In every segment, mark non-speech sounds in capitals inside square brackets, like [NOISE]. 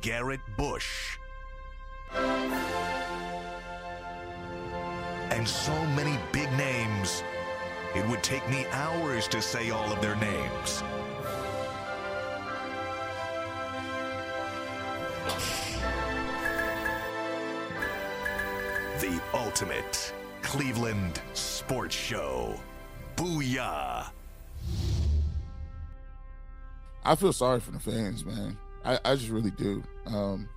Garrett Bush, and so many big names, it would take me hours to say all of their names. The ultimate Cleveland sports show. Booyah! I feel sorry for the fans, man. I, I just really do. Um,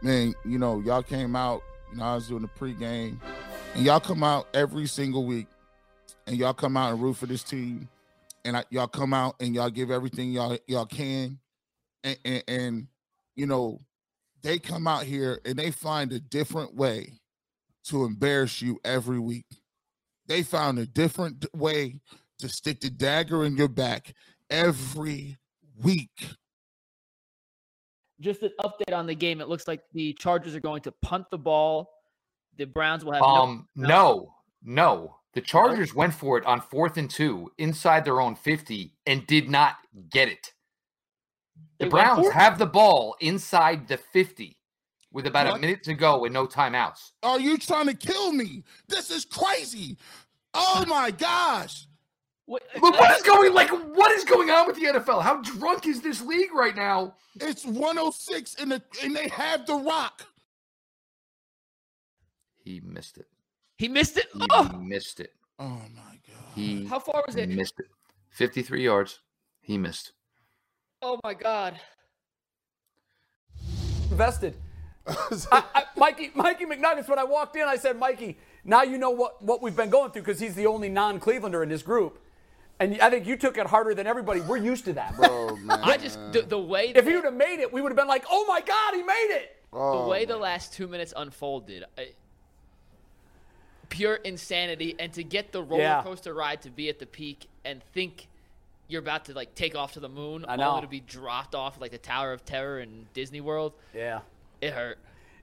man, you know, y'all came out, you know, I was doing the pregame, and y'all come out every single week, and y'all come out and root for this team, and I, y'all come out and y'all give everything y'all y'all can, and, and, and you know, they come out here and they find a different way to embarrass you every week. They found a different way to stick the dagger in your back every week. Just an update on the game. It looks like the Chargers are going to punt the ball. The Browns will have Um, no. no, no. The Chargers went for it on fourth and two inside their own 50 and did not get it. The They Browns it? have the ball inside the 50 with about a minute to go and no timeouts. Are you trying to kill me? This is crazy. Oh my gosh. Wait, But what is going like what is going on with the NFL? How drunk is this league right now? It's 106 and the and they have the rock. He missed it. He missed it. He Oh, missed it. Oh my god. He how far was it? missed it. 53 yards. He missed. Oh my God. invested. [LAUGHS] I, I, Mikey, Mikey McNuggets. When I walked in, I said, "Mikey, now you know what what we've been going through because he's the only non-Clevelander in this group." And I think you took it harder than everybody. We're used to that. Oh man. I just the, the way if he would have made it, we would have been like, "Oh my God, he made it!" Oh, the Oh, way the last two minutes unfolded, I, pure insanity. And to get the roller Yeah. coaster ride to be at the peak and think you're about to like take off to the moon, I know. only to be dropped off like the Tower of Terror in Disney World, Yeah, it hurt.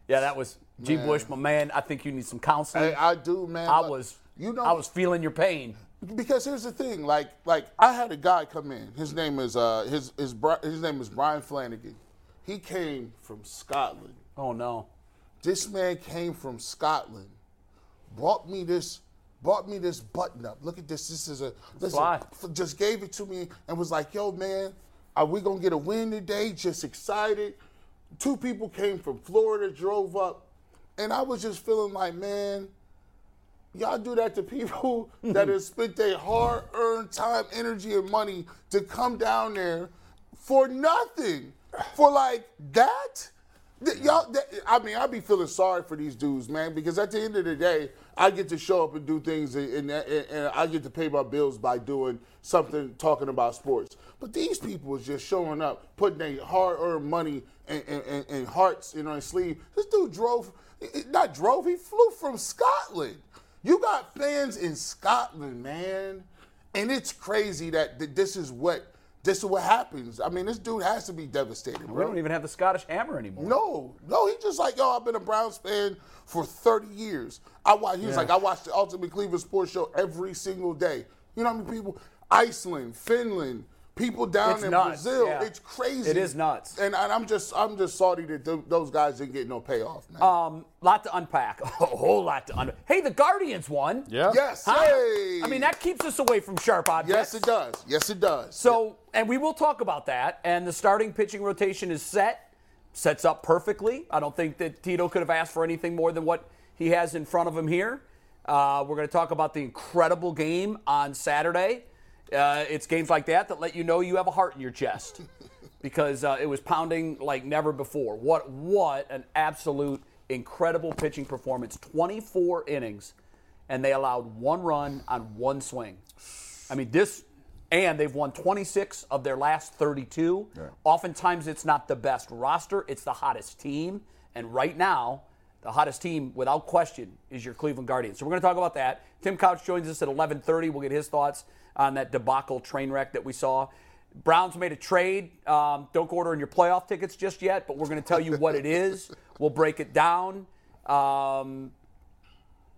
yeah, that was G. Man. Bush, my man. I think you need some counseling. Hey, I do, man. I was, you know I was feeling your pain. Because here's the thing like like i had a guy come in. His name is uh his his his name is brian flanagan. He came from scotland. Oh no. this man came from scotland brought me this brought me this button up. Look at this this is a listen, f- just gave it to me and was like yo man are we gonna get a win today? Just excited. Two people came from florida drove up and i was just feeling like man Y'all do that to people [LAUGHS] that have spent their hard-earned time, energy, and money to come down there for nothing, for like that. Y'all, that, I mean, I be feeling sorry for these dudes, man, because at the end of the day, I get to show up and do things, and, and, and I get to pay my bills by doing something, talking about sports. But these people is just showing up, putting their hard-earned money and, and, hearts in their sleeve. This dude drove, not drove, he flew from Scotland. You got fans in Scotland, man, and it's crazy that, that this is what this is what happens. I mean, this dude has to be devastated, We don't even have the Scottish Hammer anymore. No, no, he's just like, yo, I've been a Browns fan for 30 years. I watch, he was like, I watch the Ultimate Cleveland Sports Show every single day. You know how many people? Iceland, Finland, people down It's in nuts, Brazil. yeah. It's crazy. It is nuts. And, and I'm just, I'm just salty that th- those guys didn't get no payoff, man. Um, lot to unpack. [LAUGHS] A whole lot to unpack. Hey, the Guardians won. Yeah. yes, Huh? hey. I mean, that keeps us away from sharp objects. Yes, it does. Yes, it does. So, and we will talk about that. And the starting pitching rotation is set, sets up perfectly. I don't think that Tito could have asked for anything more than what he has in front of him here. Uh, we're going to talk about the incredible game on Saturday. Uh, it's games like that that let you know you have a heart in your chest [LAUGHS] because uh, it was pounding like never before. What what an absolute incredible pitching performance! 24 innings, and they allowed one run on one swing. I mean, this And they've won 26 of their last 32. Oftentimes, it's not the best roster, it's the hottest team. And right now, the hottest team, without question, is your Cleveland Guardians. So we're going to talk about that. Tim Couch joins us at 11:30. We'll get his thoughts on that debacle train wreck that we saw. Browns made a trade. Um, don't go ordering your playoff tickets just yet, but we're going to tell you what it is. [LAUGHS] We'll break it down. Um,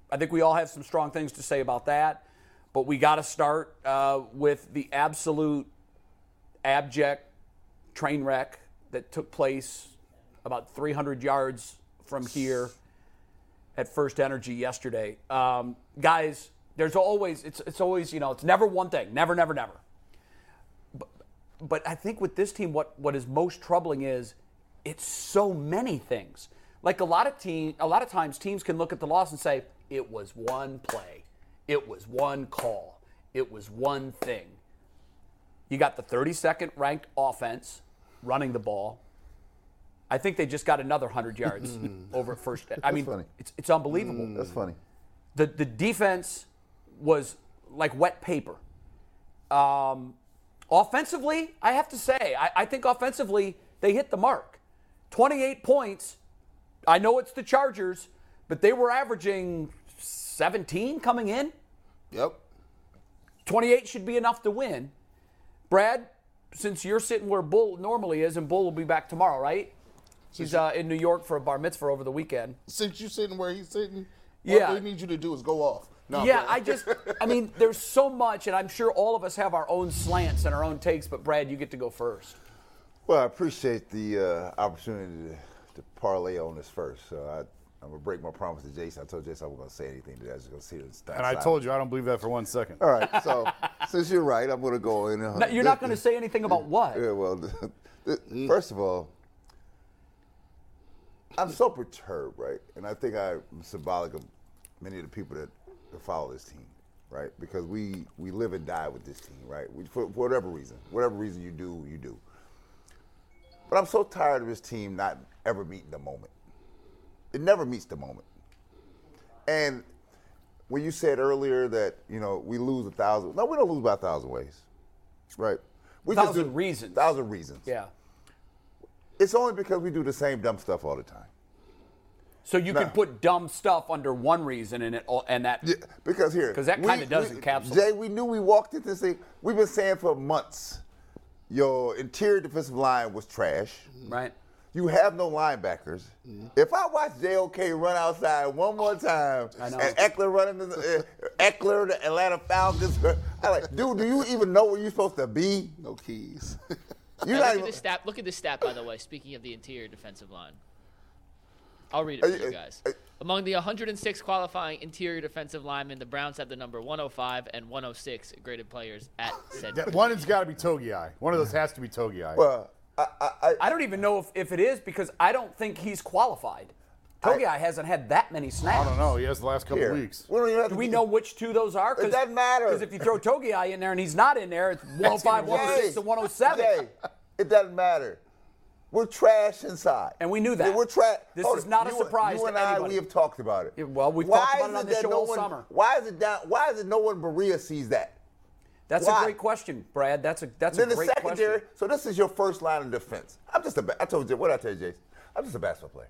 I think we all have some strong things to say about that, but we got to start uh, with the absolute abject train wreck that took place about 300 yards from here at First Energy yesterday. Um, guys, there's always it's it's always you know it's never one thing, never never never. But, but I think with this team, what what is most troubling is it's so many things. Like a lot of team, a lot of times teams can look at the loss and say it was one play, it was one call, it was one thing. You got the 32nd ranked offense running the ball. I think they just got another 100 yards [LAUGHS] over at first. I mean, funny. it's, it's unbelievable. Mm. That's funny. The, the defense was like wet paper. Um, offensively, I have to say, I, I think offensively, they hit the mark. 28 points. I know it's the Chargers, but they were averaging 17 coming in. Yep. 28 should be enough to win. Brad, since you're sitting where Bull normally is, and Bull will be back tomorrow, right? He's uh, in New York for a bar mitzvah over the weekend. Since you're sitting where he's sitting, Yeah. all we need you to do is go off. No, yeah, but- I just, I mean, [LAUGHS] there's so much, and I'm sure all of us have our own slants and our own takes, but Brad, you get to go first. Well, I appreciate the uh, opportunity to, to parlay on this first. So I, I'm gonna break my promise to Jason. I told Jason I wasn't gonna say anything today. I was just gonna see it. And I told you I don't believe that for one second. All right. So [LAUGHS] since you're right, I'm gonna go in. No, you're not going to say anything about what? Yeah. Well, [LAUGHS] first of all, I'm so perturbed, right? And I think I'm symbolic of many of the people that, that follow this team, right? Because we we live and die with this team, right? We, for, for whatever reason, whatever reason you do, you do. But I'm so tired of this team not ever meeting the moment. It never meets the moment. And when you said earlier that you know we lose a thousand, no, we don't lose by a thousand ways, right? We just Thousand do- reasons. Thousand reasons. Yeah. It's only because we do the same dumb stuff all the time. So you No. can put dumb stuff under one reason, and it, all- and that. Yeah, because here, 'Cause that kinda does we- encapsulate. Jay, we knew we walked into this thing. We've been saying for months, your interior defensive line was trash. Right. You have no linebackers. If I watch JOK run outside one more time, I know. and Ekeler running the uh, Ekeler, the Atlanta Falcons, [LAUGHS] I like, dude, do you even know where you're supposed to be? no keys. You're not look even. at this stat. Look at this stat, by the way. Speaking of the interior defensive line, I'll read it for you uh, guys. uh, Among the 106 qualifying interior defensive linemen, the Browns have the number 105 and 106 graded players at [LAUGHS] said. That- One has got to be Togiai. One of those has to be Togiai. Well, I, I, I, I don't even know if, if it is because I don't think he's qualified. Togiai hasn't had that many snaps. I don't know. He has the last couple here. weeks. We don't even have Do to we be- know which two those are? It doesn't matter. Because if you throw [LAUGHS] Togiai in there and he's not in there, it's 105, 106, Jay, and 107. Jay, it doesn't matter. We're trash inside. And we knew that. Yeah, we're trash. This is not a surprise You to and I, anybody. we have talked about it. Yeah, well, we've Why talked about is it on it that show no all one, summer. Why is it down? Why is it no one Berea sees that? That's Why? a great question, Brad. That's a that's then a the secondary. question. So this is your first line of defense. I'm just a. I told you what I tell you, Jason. I'm just a basketball player.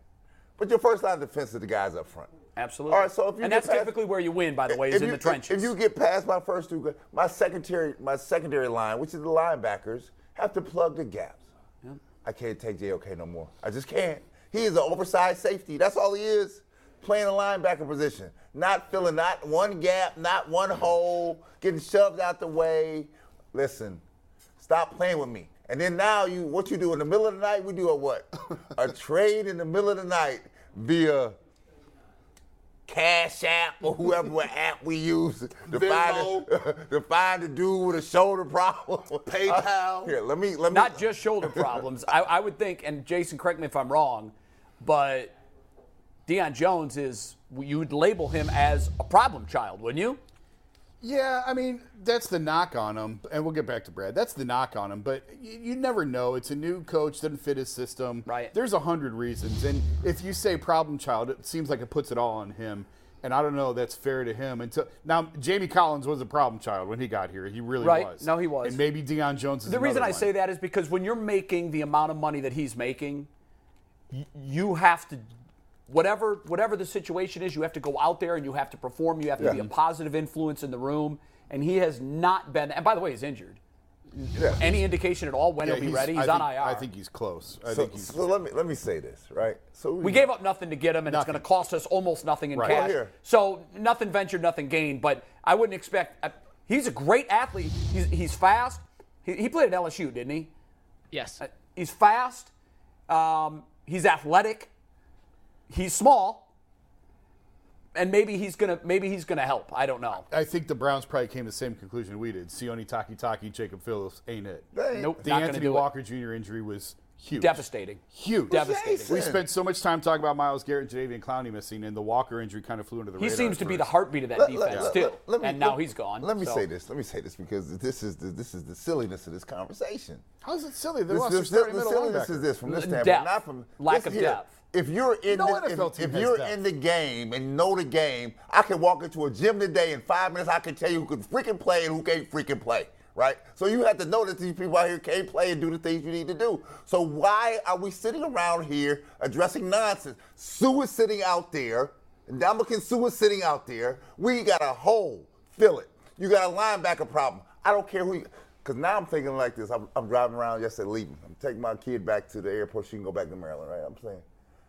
But your first line of defense is the guys up front. Absolutely. All right, so if you and that's past- typically where you win, by the way, is If in you- the trenches. If you get past my first two, my secondary, my secondary line, which is the linebackers, have to plug the gaps. I can't take JOK no more. I just can't. He is an oversized safety. That's all he is. Playing a linebacker position, not filling not one gap, not one hole, getting shoved out the way. Listen, stop playing with me. And then now you, what you do in the middle of the night? We do a what? [LAUGHS] a trade in the middle of the night via Cash App or whoever what [LAUGHS] app we use to find, a, [LAUGHS] to find a dude with a shoulder problem. [LAUGHS] PayPal. here, let me let me. not just shoulder problems. I, I would think, and Jason, correct me if I'm wrong, but Deion Jones is you would label him as a problem child, wouldn't you? Yeah, I mean that's the knock on him, and we'll get back to Brad. That's the knock on him, but you, you never know. It's a new coach, doesn't fit his system. Right. There's a hundred reasons, and if you say problem child, it seems like it puts it all on him. And I don't know that's fair to him. Until now, Jamie Collins was a problem child when he got here. He really Right. was. No, he was. And maybe Deion Jones is The reason I one. say that is because when you're making the amount of money that he's making, y- you have to whatever whatever the situation is, you have to go out there and you have to perform. You have to be a positive influence in the room. And he has not been. And by the way, he's injured. Any indication at all when Yeah, he'll be ready? He's I on think, IR. I think he's close. I So, think he's. so let me let me say this, right? So we gave up nothing to get him, and Nothing. it's going to cost us almost nothing in Right. cash. Well, here. So nothing ventured, nothing gained. But I wouldn't expect. Uh, he's a great athlete. He's, he's fast. He, he played at LSU, didn't he? Yes. Uh, He's fast. Um, he's athletic. He's small. And maybe he's gonna maybe he's gonna help. I don't know. I think the Browns probably came to the same conclusion we did. Sione Takitaki, Jacob Phillips ain't it. Nope. The not gonna Anthony do it. Walker Jr. injury was huge. Devastating. Huge. Devastating. Jason. We spent so much time talking about Myles Garrett and Jadeveon Clowney missing, and the Walker injury kind of flew under the He radar. seems at to be the heartbeat of that Let- defense let- let- too. let- let me- and now let- he's gone. Let me so. say this. Let me say this because this is the, this is the silliness of this conversation. How's it silly? They This, lost this, their the silliness linebacker. is this from this standpoint, depth. not from Lack this of here. depth. If you're in No the, NFL if, if you're in the game and know the game, I can walk into a gym today in five minutes. I can tell you who can freaking play and who can't freaking play. Right? So you have to know that these people out here can't play and do the things you need to do. So why are we sitting around here addressing nonsense? Suh is sitting out there, and Ndamukong Suh is sitting out there. We got a hole. Fill it. You got a linebacker problem. I don't care who you because now I'm thinking like this. I'm, I'm driving around yesterday leaving. I'm taking my kid back to the airport. She can go back to Maryland, right? I'm saying,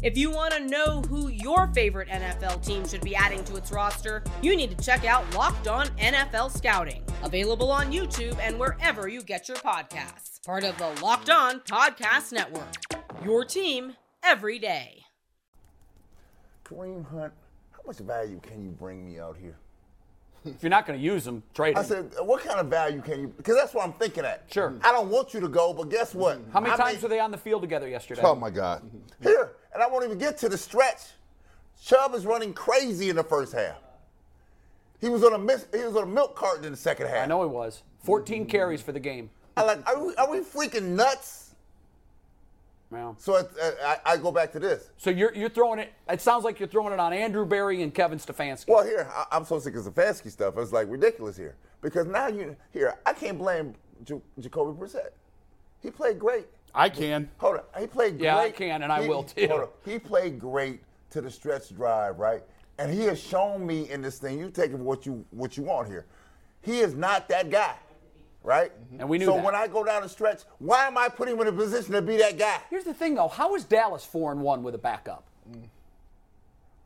If you want to know who your favorite NFL team should be adding to its roster, you need to check out Locked On NFL Scouting, available on YouTube and wherever you get your podcasts. Part of the Locked On Podcast Network. Your team every day. Kareem Hunt, how much value can you bring me out here? If you're not going to use them, trade him. I said, uh, what kind of value can you? Because that's what I'm thinking at. Sure. I don't want you to go, but guess what? How many I times may- were they on the field together yesterday? Oh my God. Here, and I won't even get to the stretch. Chubb is running crazy in the first half. He was on a miss, he was on a milk carton in the second half. I know he was. 14 carries for the game. I like, are we, are we freaking nuts? Well, So it, uh, I, I go back to this. so you're you're throwing it. It sounds like you're throwing it on Andrew Berry and Kevin Stefanski. Well, here I, I'm so sick of Stefanski stuff. It's like ridiculous here because now you here I can't blame J- Jacoby Brissett. He played great. I can. Hold on, he played great. Yeah, I can, and I He- will, too. hold on. He played great to the stretch drive, right? And he has shown me in this thing. You take what you what you want here. He is not that guy, right? Mm-hmm. And we knew So that. when I go down the stretch, why am I putting him in a position to be that guy? Here's the thing, though. How is Dallas four and one with a backup? Mm.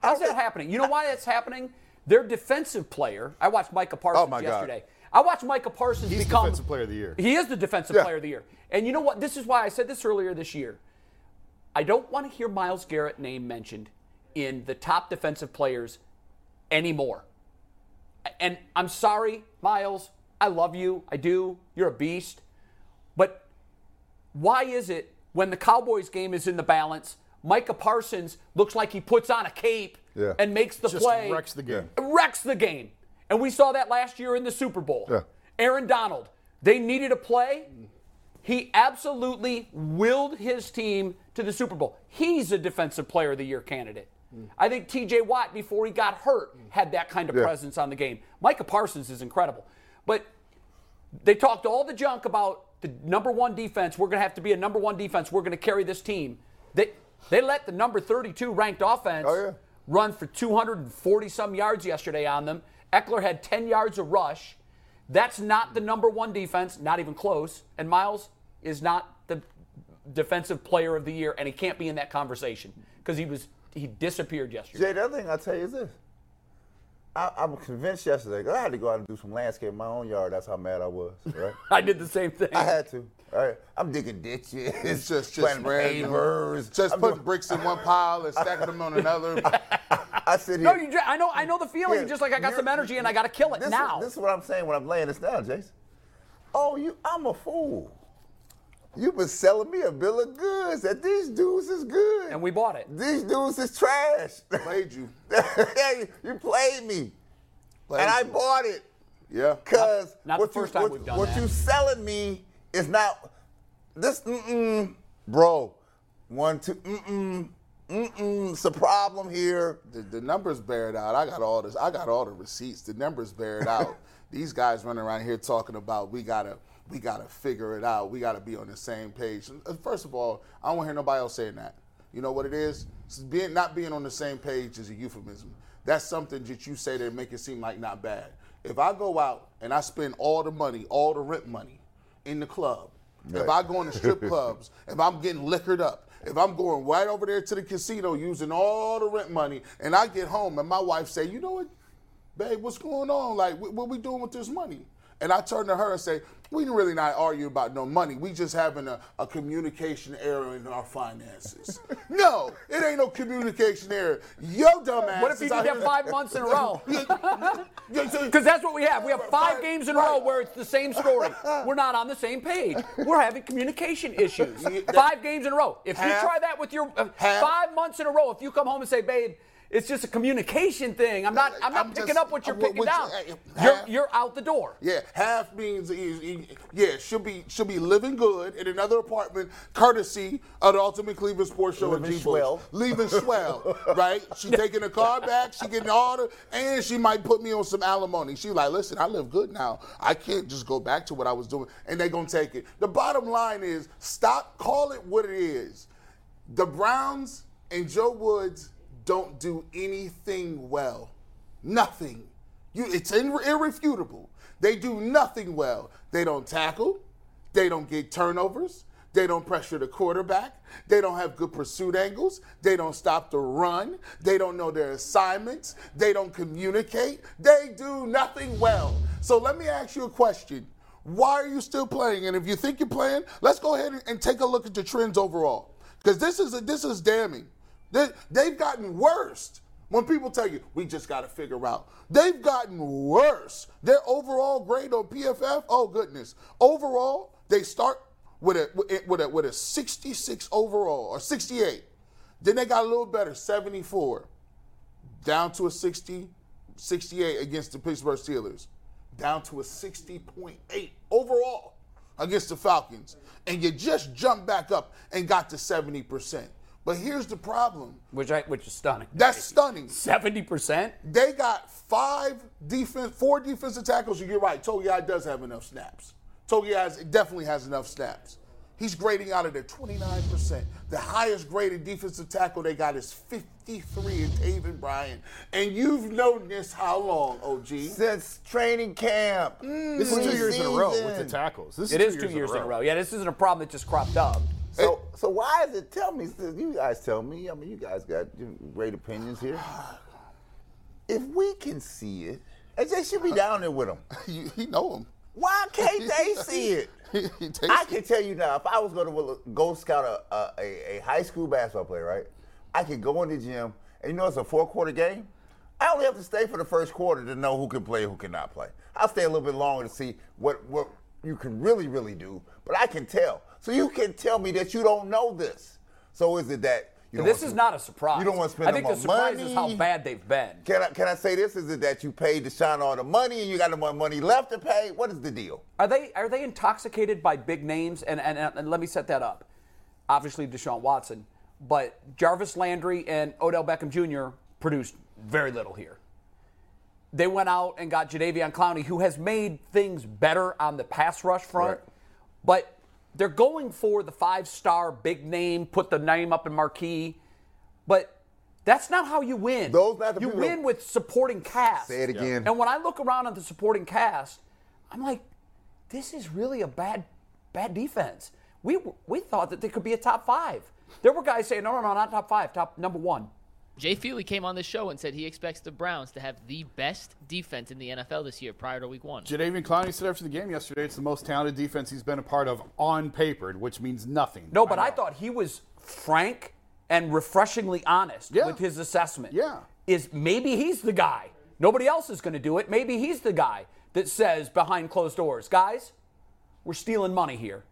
How's that happening? You know why that's happening? Their defensive player. I watched Micah Parsons Oh, my God. I watched Micah Parsons He's become defensive player of the year. He is the defensive Yeah. player of the year. And you know what? This is why I said this earlier this year. I don't want to hear Myles Garrett name mentioned in the top defensive players anymore. And I'm sorry, Myles. I love you. I do. You're a beast. But why is it when the Cowboys game is in the balance, Micah Parsons looks like he puts on a cape Yeah. and makes the Just play? wrecks the game. wrecks the game. And we saw that last year in the Super Bowl. Yeah. Aaron Donald, they needed a play. He absolutely willed his team to the Super Bowl. He's a defensive player of the year candidate. I think TJ Watt, before he got hurt, had that kind of Yeah. presence on the game. Micah Parsons is incredible. But they talked all the junk about the number one defense. We're going to have to be a number one defense. We're going to carry this team. They, they let the number 32 ranked offense Oh, yeah. run for 240 some yards yesterday on them. Ekeler had 10 yards of rush. That's not the number one defense, not even close. And Myles is not the defensive player of the year, and he can't be in that conversation because he was he disappeared yesterday. Jay, the other thing I'll tell you is this. I, I'm convinced yesterday. 'cause I had to go out and do some landscape in my own yard. That's how mad I was. Right? [LAUGHS] I did the same thing. I had to. All right. I'm digging ditches. It's just just planting pavers. Just I'm putting doing- bricks in one pile and stacking them on another. [LAUGHS] I sit here. no, you. ju- I know. I know the feeling. Yeah, just like I got some energy and I got to kill it this now. Is, this is what I'm saying when I'm laying this down, Jason. Oh, you I'm a fool. You've been selling me a bill of goods that these dudes is good. And we bought it. These dudes is trash. Played you. [LAUGHS] you played me. Played and I bought it. Yeah. Cause Not- not the what first you, time what, we've done what that. you selling me is not this. Mm-mm, bro, one two. Mm-mm, mm-mm. It's a problem here. The, the numbers bear it out. I got all this. I got all the receipts. The numbers bear it out. [LAUGHS] These guys running around here talking about we gotta we gotta figure it out. We gotta be on the same page. Uh, First of all, I don't want to hear nobody else saying that. You know what it is? It's being not being on the same page is a euphemism. That's something that you say that make it seem like not bad. If I go out and I spend all the money, all the rent money in the club, if I go in the strip clubs, [LAUGHS] if I'm getting liquored up, if I'm going right over there to the casino using all the rent money, and I get home and my wife say, you know what, babe, what's going on? Like, what, what we doing with this money? And I turn to her and say, we really not argue about no money. We just having a, a communication error in our finances. [LAUGHS] no, it ain't no communication error. Yo, dumbass. What if you did that five months in a row? [LAUGHS] Because [LAUGHS] that's what we have. We have five games in a row where it's the same story. We're not on the same page. We're having communication issues. Five games in a row. If you try that with your uh, five months in a row, if you come home and say, "Babe," it's just a communication thing. I'm not. I'm not I'm picking just- up what you're uh, picking what down. you- uh, You're you're out the door. Yeah, half means he- he- yeah, she'll be she'll be living good in another apartment, courtesy of the Ultimate Cleveland Sports Show and G swell. Bush. Leaving swell, [LAUGHS] right? She taking the car back, she getting all the, and she might put me on some alimony. She like, listen, I live good now. I can't just go back to what I was doing, and they gonna take it. The bottom line is, stop, call it what it is. The Browns and Joe Woods don't do anything well. Nothing. You, it's ir- irrefutable. They do nothing well. They don't tackle. They don't get turnovers. They don't pressure the quarterback. They don't have good pursuit angles. They don't stop the run. They don't know their assignments. They don't communicate. They do nothing well. So let me ask you a question. Why are you still playing? And if you think you're playing, let's go ahead and, and take a look at the trends overall. Because this is this is damning. They, they've gotten worse. When people tell you we just got to figure out, they've gotten worse. Their overall grade on PFF, oh goodness, overall they start with a with a with a 66 overall or 68. Then they got a little better, 74, down to a 60, 68 against the Pittsburgh Steelers, down to a 60.8 overall against the Falcons, and you just jumped back up and got to 70%. But here's the problem. Which I which is stunning. That's stunning. Seventy percent. They got five defense, four defensive tackles. You're right. Togiai does have enough snaps. Togiai has, definitely has enough snaps. He's grading out at a 29%. The highest graded defensive tackle they got is 53 in Taven Bryan. And you've known this how long, OG? Since training camp. This is two years in a row with the tackles. This It is two years in a row. Yeah, this isn't a problem that just cropped up. So, so why is it? Tell me, you guys tell me. I mean, you guys got great opinions here. [SIGHS] If we can see it, and they should be down there with them. You, [LAUGHS] he know him. Why can't [LAUGHS] they see it? [LAUGHS] He takes I it. can tell you now, if I was going to go scout a, a, a, a high school basketball player, right? I could go in the gym, and you know it's a four quarter game. I only have to stay for the first quarter to know who can play, who cannot play. I'll stay a little bit longer to see what what you can really, really do. But I can tell. So you can tell me that you don't know this. So is it that you don't This is to- not a surprise. You don't want to spend I think the surprise money. is how bad they've been. Can I can I say this? Is it that you paid Deshaun all the money and you got no more money left to pay? What is the deal? Are they are they intoxicated by big names? And and, and let me set that up. Obviously, Deshaun Watson, but Jarvis Landry and Odell Beckham Jr. produced very little here. They went out and got Jadeveon Clowney, who has made things better on the pass rush front, Right. but they're going for the five-star big name, put the name up in marquee, but. That's not how you win. Those not the you win that- with supporting cast. Say it again. And when I look around at the supporting cast, I'm like, this is really a bad, bad defense. We we thought that they could be a top five. There were guys saying, no, no, no, not top five, top number one. Jay Feely came on this show and said he expects the Browns to have the best defense in the NFL this year prior to week one. Jadeveon Clowney said after the game yesterday, it's the most talented defense he's been a part of on paper, which means nothing. No, but I, thought he was frank and refreshingly honest Yeah. with his assessment. Yeah. Is maybe he's the guy. Nobody else is going to do it. Maybe he's the guy that says behind closed doors, guys, we're stealing money here.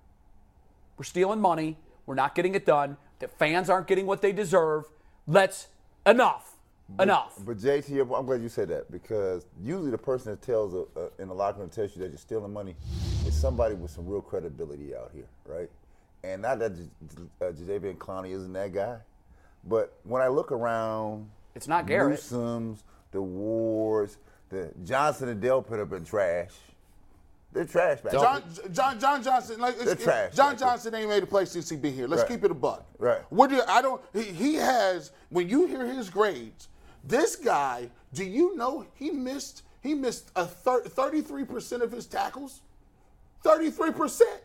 We're stealing money. We're not getting it done. The fans aren't getting what they deserve. Let's enough, enough. But Jay, to your I'm glad you said that because usually the person that tells a, a, in the locker room tells you that you're stealing money is somebody with some real credibility out here, right? And not that uh, Jadeveon Clowney isn't that guy, but when I look around, It's not Garrett. Newsome's, the Wards, the Johnson and put up in trash. They're trash back John. John, John Johnson, like it's- They're trash, John right. Johnson ain't made a play since he been here. Let's Right. keep it a buck. Right. What do you, I don't? He, he has. When you hear his grades, this guy. Do you know he missed? He missed a thirty-three percent of his tackles. Thirty-three percent.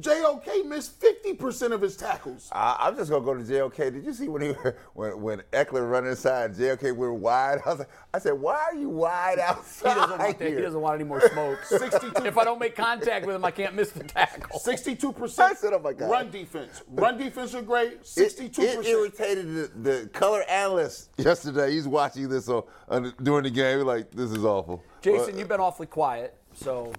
JOK missed fifty percent of his tackles. I, I'm just gonna go to JOK. Did you see when he [LAUGHS] when when Ekeler run inside, JOK went wide? I was like, I said, why are you wide He outside doesn't, want that, he doesn't want any more smoke. [LAUGHS] 62 if I don't make contact with him, I can't miss the tackle. Sixty-two percent. I said, oh my God. Run defense. Run defense are great. It, Sixty-two it percent. irritated the, the color analyst yesterday. He's watching this on, on during the game. He's like, this is awful. Jason, Uh, you've been awfully quiet, so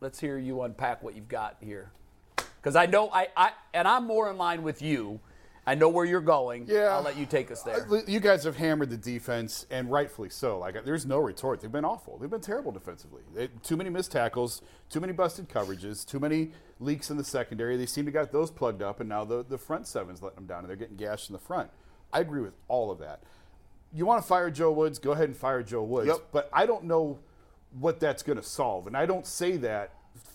let's hear you unpack what you've got here. Because I know I, I and I'm more in line with you. I know where you're going. Yeah. I'll let you take us there. Uh, You guys have hammered the defense, and rightfully so. Like, there's no retort. They've been awful. They've been terrible defensively. They, too many missed tackles, too many busted coverages, too many leaks in the secondary. They seem to got those plugged up, and now the, the front seven's letting them down, and they're getting gashed in the front. I agree with all of that. You want to fire Joe Woods? Go ahead and fire Joe Woods. Yep. But I don't know what that's going to solve, and I don't say that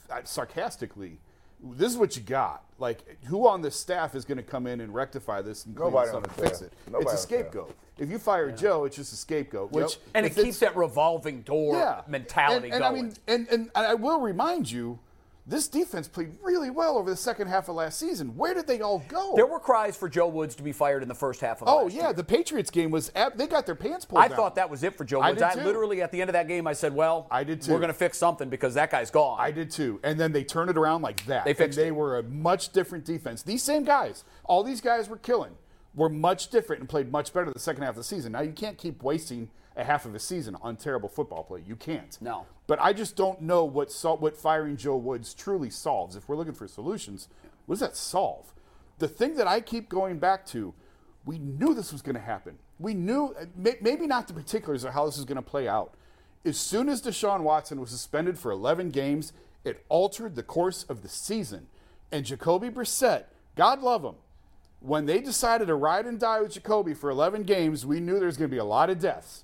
uh, sarcastically. This is what you got. Like, who on this staff is going to come in and rectify this and clean Nobody this up and the fix staff. it? Nobody it's a on the staff. scapegoat. If you fire Joe, it's just a scapegoat. Which and if it keeps that revolving door yeah. mentality and, and going. I mean, and, and I will remind you, this defense played really well over the second half of last season. Where did they all go? there were cries for Joe Woods to be fired in the first half of oh, last. oh yeah, year. the Patriots game was ab- they got their pants pulled I down. thought that was it for Joe I Woods. did I, too. literally at the end of that game, I said, "Well, I did too. We're going to fix something because that guy's gone." I did too. And then they turned it around like that. They fixed and they it. were a much different defense. These same guys, all these guys were killing, were much different and played much better the second half of the season. Now you can't keep wasting a half of a season on terrible football play. You can't. No. But I just don't know what sol- what firing Joe Woods truly solves. If we're looking for solutions, what does that solve? The thing that I keep going back to, we knew this was going to happen. We knew, uh, may- maybe not the particulars of how this is going to play out. As soon as Deshaun Watson was suspended for 11 games, it altered the course of the season. And Jacoby Brissett, God love him, when they decided to ride and die with Jacoby for 11 games, we knew there was going to be a lot of deaths.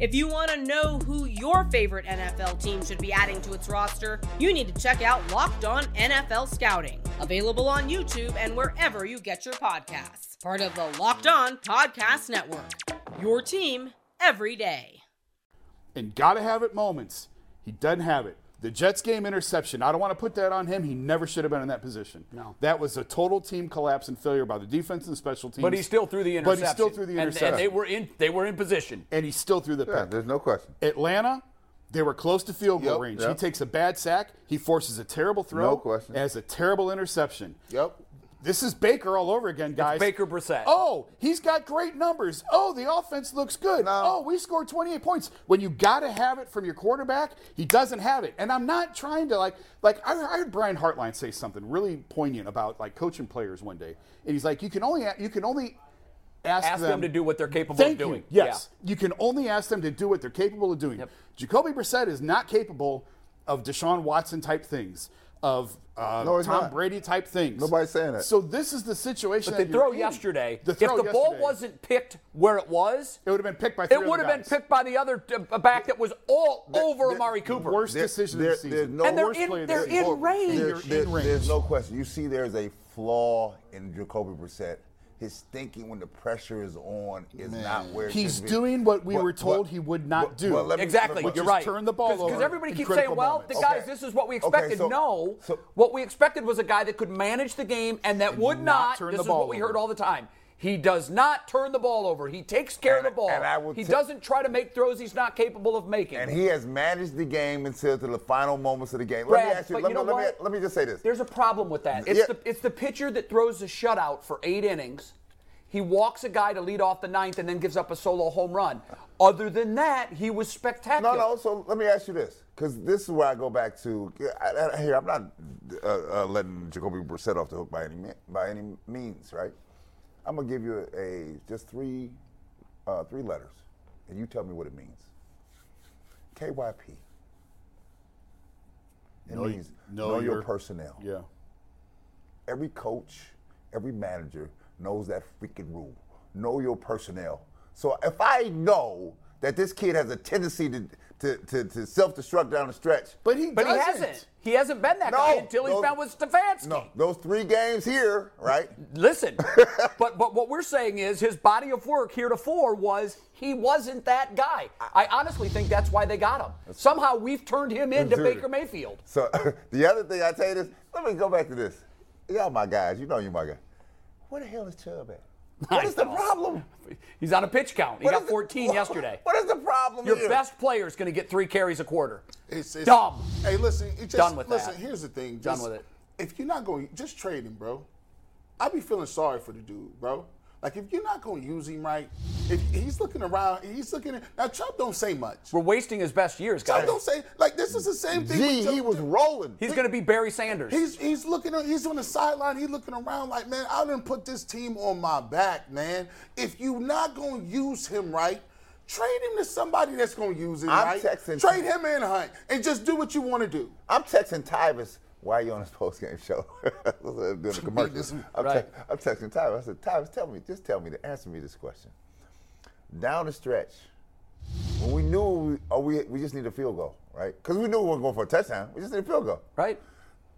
If you want to know who your favorite NFL team should be adding to its roster, you need to check out Locked On NFL Scouting, available on YouTube and wherever you get your podcasts. Part of the Locked On Podcast Network. Your team every day. and gotta have it moments. He doesn't have it. The Jets game interception. I don't want to put that on him. He never should have been in that position. No. that was a total team collapse and failure by the defense and special teams. but he still threw the interception. But interception. he still threw the And- interception. And, they were in. They were in position. and he still threw the Yeah, pick. there's no question. Atlanta, they were close to field goal Yep, range. yep. He takes a bad sack. He forces a terrible throw. No question. As a terrible interception. Yep. This is Baker all over again, guys. Baker Brissett. Oh, he's got great numbers. Oh, the offense looks good. No. Oh, we scored 28 points. When you got to have it from your quarterback, he doesn't have it. And I'm not trying to like like I, I heard Brian Hartline say something really poignant about like coaching players one day, and he's like, you can only you can only ask, Ask them to do what they're capable of doing. You. Yes, you can only ask them to do what they're capable of doing. Yep. Jacoby Brissett is not capable of Deshaun Watson type things, of uh, No, Tom not. Brady type things. Nobody's saying that. So this is the situation. But the that you're throw in. yesterday, The if throw the ball wasn't picked where it was, it would have been picked by. Three it would have been picked by the other uh, back that was all over there- Amari Cooper. Worst There- decision there- of the season. no And they're Worst in- play of the they're in range. There- there- in range. There's no question. You see, there's a flaw in Jacoby Brissett his thinking when the pressure is on is not where He's be. doing what we But- were told but- he would not but- do. but let me- Exactly, but- you're just right. turn the ball over Because everybody keeps saying, "Well, moments. the guys, Okay. this is what we Okay, expected." so- no, so- what we expected was a guy that could manage the game and that would not not. turn this the is ball what we over. heard all the time. He does not turn the ball over. He takes care And- of the ball. and I will he ta- doesn't try to make throws he's not capable of making. And he has managed the game until to the final moments of the game. Brad, let me ask you. Let, you me, let, me, let me just say this. There's a problem with that. It's Yeah. the it's the pitcher that throws the shutout for eight innings. He walks a guy to lead off the ninth and then gives up a solo home run. Other than that, he was spectacular. No, no. So let me ask you this, because this is where I go back to. I, I, here, I'm not uh, uh, letting Jacoby Brissett off the hook by any by any means, right? I'm gonna give you a, a just three uh, three letters, and you tell me what it means. KYP. It Know means know know, your, your- personnel. Yeah. Every coach, every manager knows that freaking rule. Know your personnel. So if I know that this kid has a tendency to to, to, to self-destruct down the stretch, But he But doesn't. he hasn't. He hasn't been that No, guy until he's those- been with Stefanski. no, those three games here, right? Listen, [LAUGHS] but but what we're saying is his body of work heretofore was he wasn't that guy. I honestly think that's why they got him. Somehow we've turned him into Dude. Baker Mayfield. So [LAUGHS] the other thing I tell you this, let me go back to this. Y'all my guys, you know you my guy. Where the hell is Chubb at? What is the problem? He's on a pitch count. He What got the- 14 yesterday. What is the problem Your here? best player is going to get three carries a quarter. It's, it's Dumb. Hey, listen. It just, Done with listen, that. here's the thing. Done Just- with it. If you're not going, just trade him, bro. I'd be feeling sorry for the dude, bro. Like if you're not going to use him right, if he's looking around, he's looking at now. Chubb don't say much. We're wasting his best years, Chubb guys. don't say like this is the same thing. Gee, he was rolling. He's going to be Barry Sanders. He's he's looking he's on the sideline. He's looking around like, man, I didn't put this team on my back, man. If you're not gonna use him right, trade him to somebody that's gonna use him I'm right. texting- Trade him and Hunt, and just do what you want to do. I'm texting Tyvis. Why are you on this post game show? [LAUGHS] Doing the commercials. [LAUGHS] I'm, Right. te- I'm texting Tyvis. I said, Tyvis, tell me, just tell me to answer me this question. Down the stretch, when we knew we, oh, we, we just need a field goal, right? Because we knew we weren't going for a touchdown. We just need a field goal. right?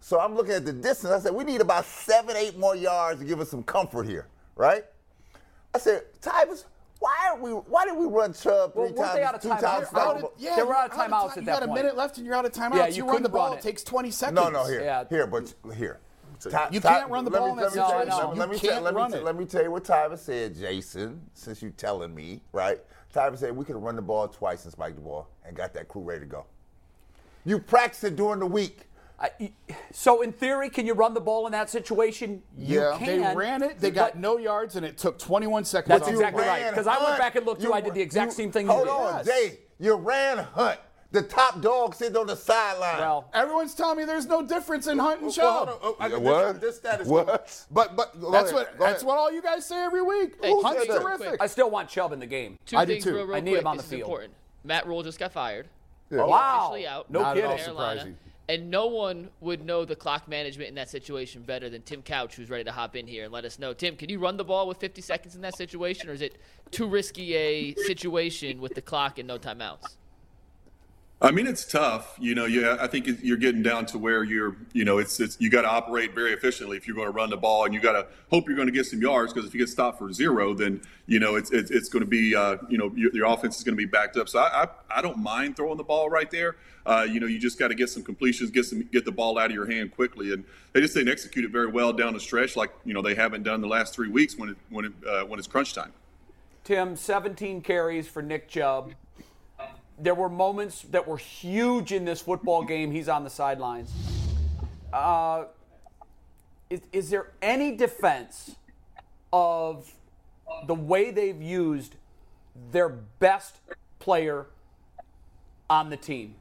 So I'm looking at the distance. I said, we need about seven, eight more yards to give us some comfort here, right? I said, Tyvis, why are we? Why did we run Chubb three Well, times? they out of two timeout? times? Out double- of- They were out of you're timeouts time- at you got a minute left and you're out of timeouts. Yeah, you, you run the couldn't run ball. it. It takes 20 seconds. No, no, here, Yeah. here, but here. Ty- You Ty- can't run the ball me- in that let me tell you- situation. let me- You tell- can't let me run it. Let me tell you what Tyvis said, Jason. Since you're telling me, right? Tyvis said we could have run the ball twice and spiked the ball and got that crew ready to go. You practiced it during the week. I, so in theory, can you run the ball in that situation? You Yeah. can. They ran it. They got no yards, and it took 21 seconds. That's exactly right. Because I went back and looked, too. I did the exact same thing you Hold did. on, Dave. You ran Hunt, the top dog sitting on the sideline. Well, Everyone's telling me there's no difference in Hunt and Chubb. hold on. Uh, uh, oh, I What? This, this status. What? But but That's ahead, what that's ahead. what all you guys say every week. Hey, Hunt's two things real terrific. I still want Chubb in the game. Two I do things too. real, real I need quick. him on this the is field. important. Matt Rhule just got fired. Wow. Officially out. No Not at all kidding. Surprising. And no one would know the clock management in that situation better than Tim Couch, who's ready to hop in here and let us know. Tim, can you run the ball with 50 seconds in that situation, or is it too risky a situation with the clock and no timeouts? I mean, it's tough. You know, yeah, I think you're getting down to where you're, you know, it's, it's you got to operate very efficiently if you're going to run the ball, and you got to hope you're going to get some yards because if you get stopped for zero, then you know it's it's, it's going to be, uh, you know, your, your offense is going to be backed up. So I, I I don't mind throwing the ball right there. Uh, you know, you just got to get some completions, get some get the ball out of your hand quickly, and they just didn't execute it very well down the stretch, like you know they haven't done the last three weeks when it when it uh, when it's crunch time. Tim, 17 carries for Nick Chubb. There were moments that were huge in this football game. He's on the sidelines. Uh, is, is there any defense of the way they've used their best player on the team?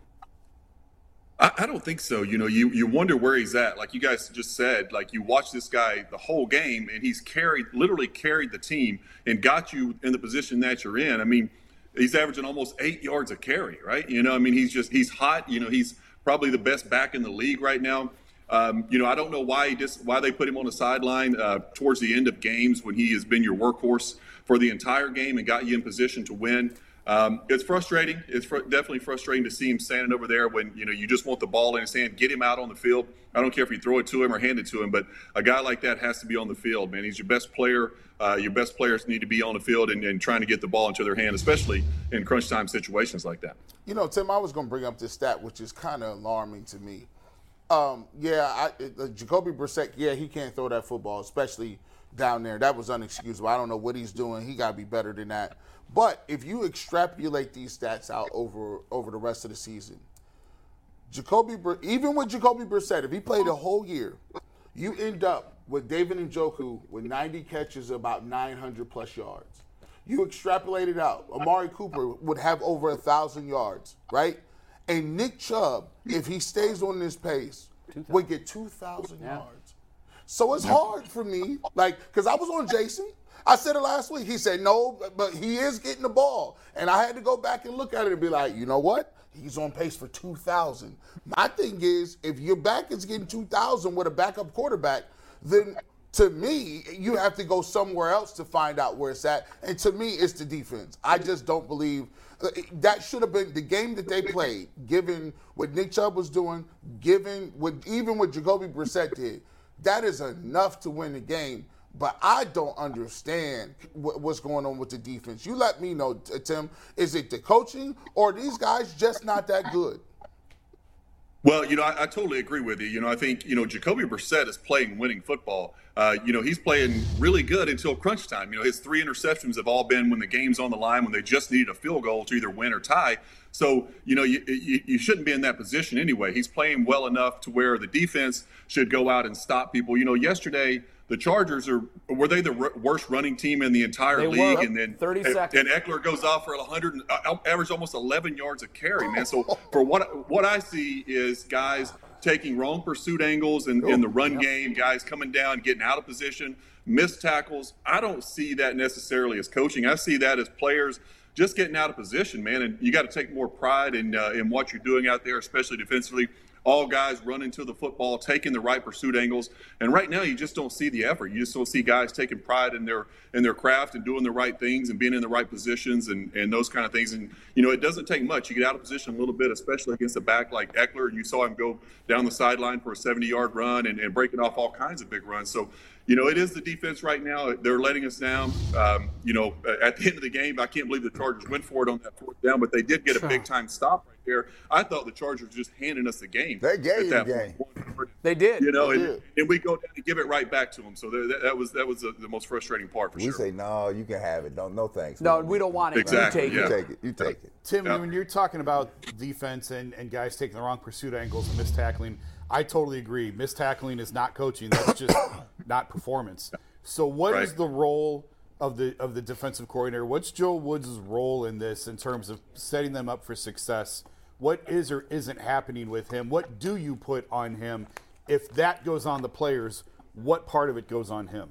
I, I don't think so. You know, you you wonder where he's at. Like you guys just said, like you watch this guy the whole game, and he's carried, literally carried the team and got you in the position that you're in. I mean, he's averaging almost eight yards a carry, right? You know, I mean, he's just he's hot. You know, he's probably the best back in the league right now. Um, you know, I don't know why he just why they put him on the sideline uh, towards the end of games when he has been your workhorse for the entire game and got you in position to win. Um, it's frustrating. It's fr- definitely frustrating to see him standing over there when you know you just want the ball in his hand, get him out on the field. I don't care if you throw it to him or hand it to him, but a guy like that has to be on the field, man. He's your best player. Uh, your best players need to be on the field and, and trying to get the ball into their hand, especially in crunch time situations like that. You know, Tim, I was going to bring up this stat, which is kind of alarming to me. Um, yeah, I, uh, Jacoby Brissett, yeah, he can't throw that football, especially down there. That was unexcusable. I don't know what he's doing. He got to be better than that. But if you extrapolate these stats out over over the rest of the season, Jacoby, even with Jacoby Brissett, if he played a whole year, you end up with David and Njoku with 90 catches, about 900 plus yards. You extrapolate it out. Amari Cooper would have over a thousand yards, right? And Nick Chubb, if he stays on this pace, would get 2,000 yeah. yards. So it's hard for me, like, because I was on Jason. I said it last week. He said no, but he is getting the ball. And I had to go back and look at it and be like, you know what? He's on pace for 2,000. My thing is, if your back is getting 2,000 with a backup quarterback, then to me, you have to go somewhere else to find out where it's at. And to me, it's the defense. I just don't believe uh, that should have been the game that they played, given what Nick Chubb was doing, given what even what Jacoby Brissett did. That is enough to win the game. But I don't understand what's going on with the defense. You let me know, Tim. Is it the coaching or these guys just not that good? Well, you know, I, I, totally agree with you. You know, I think you know Jacoby Brissett is playing winning football. Uh, you know, he's playing really good until crunch time. You know, his three interceptions have all been when the game's on the line, when they just needed a field goal to either win or tie. So, you know, you, you, you shouldn't be in that position anyway. He's playing well enough to where the defense should go out and stop people. You know, yesterday the Chargers are were they the r- worst running team in the entire they league? Were. And then 30 and, seconds. and Ekeler goes off for 100, uh, average almost 11 yards a carry, man. So for what what I see is guys taking wrong pursuit angles in, in the run game, guys coming down, getting out of position, missed tackles. I don't see that necessarily as coaching. I see that as players just getting out of position, man. And you got to take more pride in uh, in what you're doing out there, especially defensively all guys running to the football, taking the right pursuit angles. And right now, you just don't see the effort. You just don't see guys taking pride in their in their craft and doing the right things and being in the right positions and, and those kind of things. And you know, it doesn't take much. You get out of position a little bit, especially against a back like Ekeler. You saw him go down the sideline for a 70-yard run and, and breaking off all kinds of big runs. So you know, it is the defense right now. They're letting us down. Um, you know, at the end of the game, I can't believe the Chargers went for it on that fourth down, but they did get a big time stop right there. I thought the Chargers just handing us the game. They gave the game. They did. You know, and, did. and, we go down and give it right back to them. So that, that was that was the, the, most frustrating part for we sure. We say no, you can have it. Don't no thanks. No, we don't want it. Exactly. You take yeah. it. You take it. You take it. Tim, yeah. when you're talking about defense and, and guys taking the wrong pursuit angles and missed tackling, I totally agree. Missed tackling is not coaching. That's just [COUGHS] not performance. So, what right. is the role of the of the defensive coordinator? What's Joe Woods' role in this in terms of setting them up for success? What is or isn't happening with him? What do you put on him? If that goes on the players, what part of it goes on him?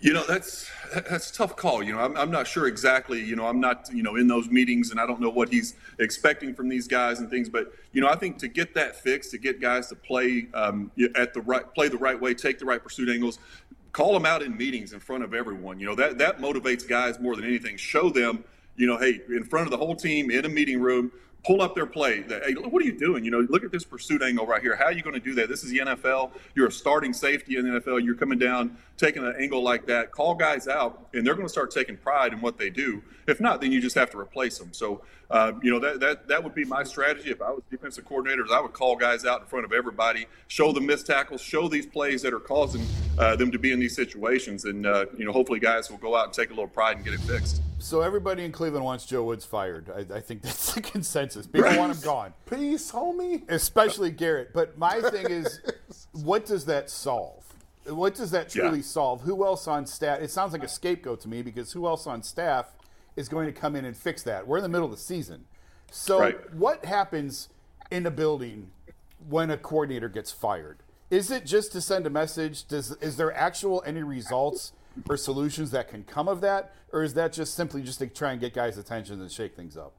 You know, that's that's a tough call. You know, I'm, I'm not sure exactly. You know, I'm not you know in those meetings, and I don't know what he's expecting from these guys and things. But you know, I think to get that fixed, to get guys to play um, at the right, play the right way, take the right pursuit angles, call them out in meetings in front of everyone. You know, that that motivates guys more than anything. Show them, you know, hey, in front of the whole team in a meeting room, pull up their play. Hey, what are you doing? You know, look at this pursuit angle right here. How are you going to do that? This is the NFL. You're a starting safety in the NFL. You're coming down, taking an angle like that. Call guys out, and they're going to start taking pride in what they do. If not, then you just have to replace them. So, uh, you know, that, that that would be my strategy if I was defensive coordinators. I would call guys out in front of everybody, show the missed tackles, show these plays that are causing uh, them to be in these situations, and uh, you know, hopefully, guys will go out and take a little pride and get it fixed. So everybody in Cleveland wants Joe Woods fired. I, I think that's the [LAUGHS] consensus. People want him gone. Peace, homie. Especially Garrett. But my thing is, [LAUGHS] what does that solve? What does that truly yeah. solve? Who else on staff? It sounds like a scapegoat to me because who else on staff is going to come in and fix that? We're in the middle of the season. So right. what happens in a building when a coordinator gets fired? Is it just to send a message? Does is there actual any results or solutions that can come of that, or is that just simply just to try and get guys' attention and shake things up?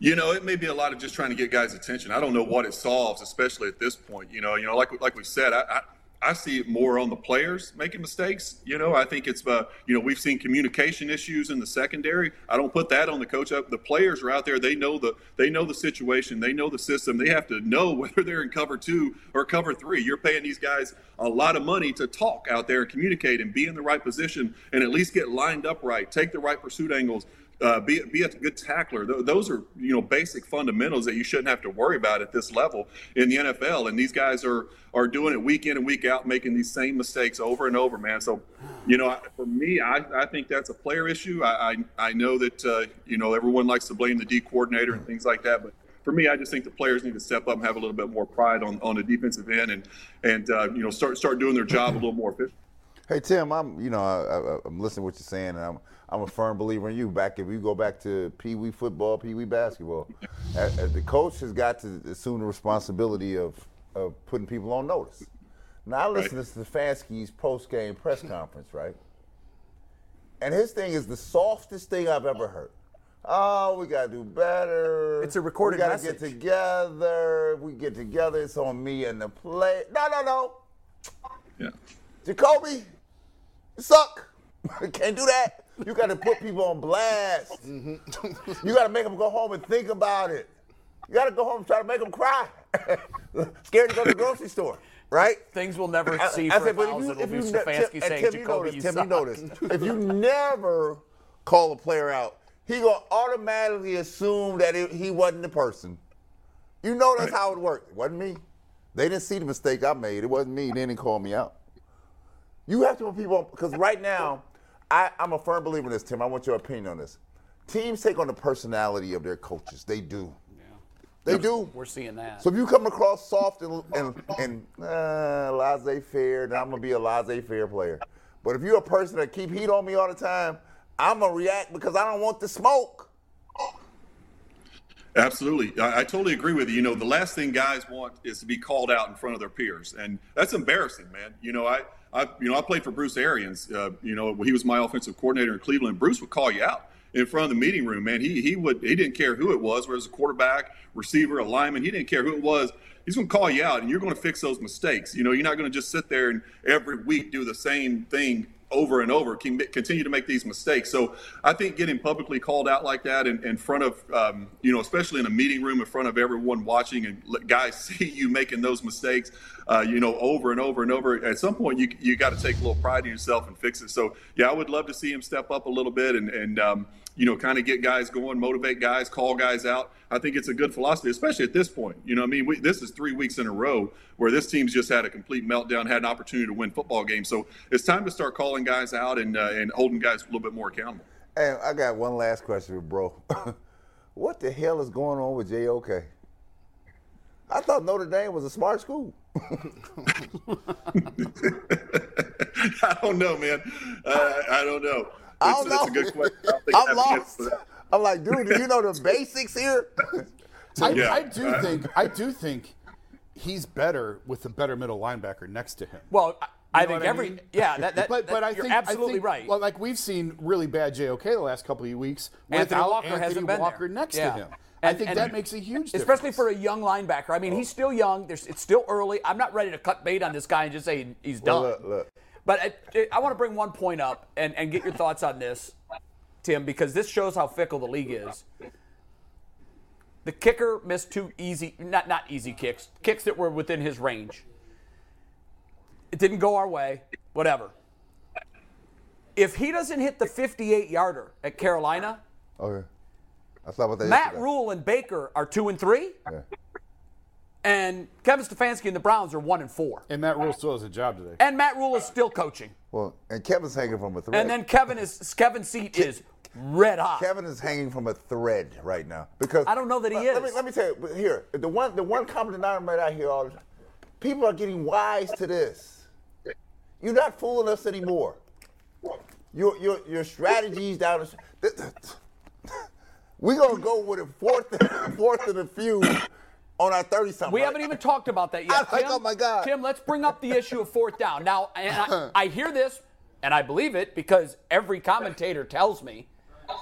You know, it may be a lot of just trying to get guys' attention. I don't know what it solves, especially at this point. You know, you know, like like we said, I, I I see it more on the players making mistakes. You know, I think it's uh, you know we've seen communication issues in the secondary. I don't put that on the coach. Up the players are out there. They know the they know the situation. They know the system. They have to know [LAUGHS] whether they're in cover two or cover three. You're paying these guys a lot of money to talk out there and communicate and be in the right position and at least get lined up right, take the right pursuit angles uh, be, be a good tackler. Those are you know basic fundamentals that you shouldn't have to worry about at this level in the NFL. And these guys are are doing it week in and week out, making these same mistakes over and over, man. So, you know, for me, I, I think that's a player issue. I I, I know that uh, you know everyone likes to blame the D coordinator and things like that, but for me, I just think the players need to step up and have a little bit more pride on, on the defensive end and and uh, you know start start doing their job a little more. Hey Tim, I'm you know I, am listening to what you're saying, and I'm I'm a firm believer in you. Back if you go back to Pee Wee football, Pee Wee basketball, the coach has got to assume the responsibility of of putting people on notice. Now I listen right. to Stefanski's post game press conference, right? And his thing is the softest thing I've ever heard. Oh, we gotta do better. It's a recorded We gotta message. get together. If we get together. It's on me and the play. No, no, no. Yeah. Jacoby, you suck. [LAUGHS] Can't do that. You got to put people on blast. Mm-hmm. you got to make them go home and think about it. You got to go home and try to make them cry. [LAUGHS] Scared to go to the grocery store, right? Things will never see I, for I said, thousand. If you, if you Stefanski saying, Tim, Jacoby, you, notice, you Tim, you notice. if you never call a player out, he gonna automatically assume that it, he wasn't the person. You know that's how it worked. It wasn't me. They didn't see the mistake I made. It wasn't me. They didn't call me out. You have to put people on because right now, I, I'm a firm believer in this, Tim. I want your opinion on this. Teams take on the personality of their coaches. They do. Yeah. They do. We're seeing that. So if you come across soft and and, and uh, laissez-faire, then I'm gonna be a laissez-faire player. But if you're a person that keep heat on me all the time, I'm gonna react because I don't want the smoke. Absolutely. I, I, totally agree with you. You know, the last thing guys want is to be called out in front of their peers. And that's embarrassing, man. You know, I, I you know, I played for Bruce Arians. Uh, you know, he was my offensive coordinator in Cleveland. Bruce would call you out in front of the meeting room, man. He he would he didn't care who it was, whether it was a quarterback, receiver, a lineman, he didn't care who it was. He's going to call you out, and you're going to fix those mistakes. You know, you're not going to just sit there and every week do the same thing over and over, continue to make these mistakes. So I think getting publicly called out like that in, in front of, um, you know, especially in a meeting room in front of everyone watching and guys [LAUGHS] see you making those mistakes, uh, you know, over and over and over. At some point, you you got to take a little pride in yourself and fix it. So yeah, I would love to see him step up a little bit and and um, you know, kind of get guys going, motivate guys, call guys out. I think it's a good philosophy, especially at this point. You know, I mean, we, this is three weeks in a row where this team's just had a complete meltdown, had an opportunity to win football games. So it's time to start calling guys out and uh, and holding guys a little bit more accountable. Hey, I got one last question, bro. [LAUGHS] what the hell is going on with JOK? I thought Notre Dame was a smart school. [LAUGHS] [LAUGHS] I don't know, man. Uh, I don't know. I don't know. That's a good question. I'm lost. I'm like, dude, do you know the basics here? [LAUGHS] I, Yeah. I do uh-huh. think I do think he's better with a better middle linebacker next to him. Well, I, I think what I every mean? yeah, that, that, but that- but I you're think I absolutely think- right. Well, like we've seen really bad JOK the last couple of weeks Anthony without Walker Anthony hasn't been Walker there. next Yeah. to him. I think and- that makes a huge difference. Especially for a young linebacker. I mean, he's oh. still young. There's, it's still early. I'm not ready to cut bait on this guy and just say he's done. Well, look, look. But uh, I, I want to bring one point up and, and get your thoughts on this, Tim, because this shows how fickle the league is. The kicker missed two easy, not not easy kicks, kicks that were within his range. It didn't go our way, whatever. If he doesn't hit the 58 yarder at Carolina, oh, Okay. I thought about that. Matt. Rhule and Baker are two and three, Yeah. And Kevin Stefanski and the Browns are one and four. and Matt Rhule still has a job today. And Matt Rhule is still coaching. Well, and Kevin's hanging from a thread. And then Kevin is Kevin's seat is red hot. Kevin is hanging from a thread right now because I don't know that he let, Let me, is. let me tell you here. The one the one common denominator I hear all the time. People are getting wise to this. You're not fooling us anymore. Your your your strategies down. The, we're gonna go with a fourth fourth and a few on our thirty something. We haven't even talked about that [LAUGHS] yet. Like, Tim. oh my God. Tim, let's bring up the issue of fourth down. Now, [LAUGHS] and I, I hear this, and I believe it because every commentator tells me,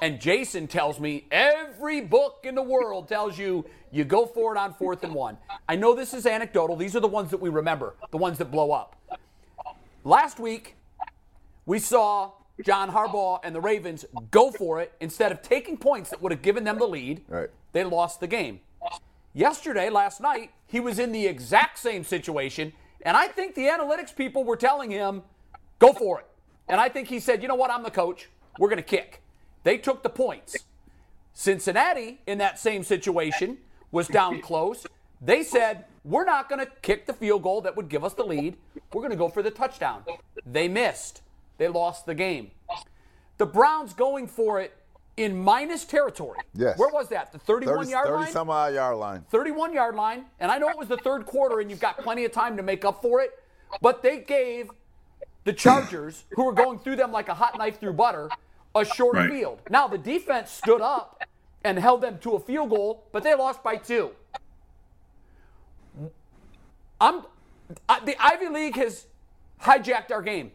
and Jason tells me, every book in the world tells you you go for it on fourth and one. I know this is anecdotal. These are the ones that we remember, the ones that blow up. Last week, we saw John Harbaugh and the Ravens go for it instead of taking points that would have given them the lead. Right. They lost the game. Yesterday, last night, he was in the exact same situation, and I think the analytics people were telling him, go for it. And I think he said, you know what, I'm the coach. We're going to kick. They took the points. Cincinnati, in that same situation, was down [LAUGHS] close. They said, we're not going to kick the field goal that would give us the lead. We're going to go for the touchdown. They missed. They lost the game. The Browns going for it in minus territory. Yes. Where was that? The 31 30, yard 30 line? some odd yard line. 31 yard line. And I know it was the third quarter and you've got plenty of time to make up for it, but they gave the Chargers, who were going through them like a hot knife through butter, a short Right. field. Now, the defense stood up and held them to a field goal, but they lost by two. I'm, I, the Ivy League has hijacked our game.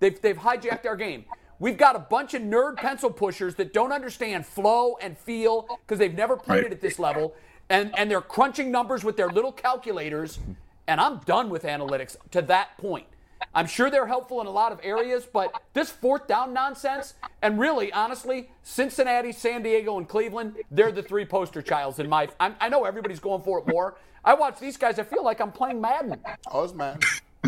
They've, they've hijacked our game. We've got a bunch of nerd pencil pushers that don't understand flow and feel because they've never played Right. it at this level. And, and they're crunching numbers with their little calculators. And I'm done with analytics to that point. I'm sure they're helpful in a lot of areas, but this fourth down nonsense, and really, honestly, Cincinnati, San Diego, and Cleveland, they're the three poster childs in my. I'm, I know everybody's going for it more. I watch these guys, I feel like I'm playing Madden. Oh, it's man.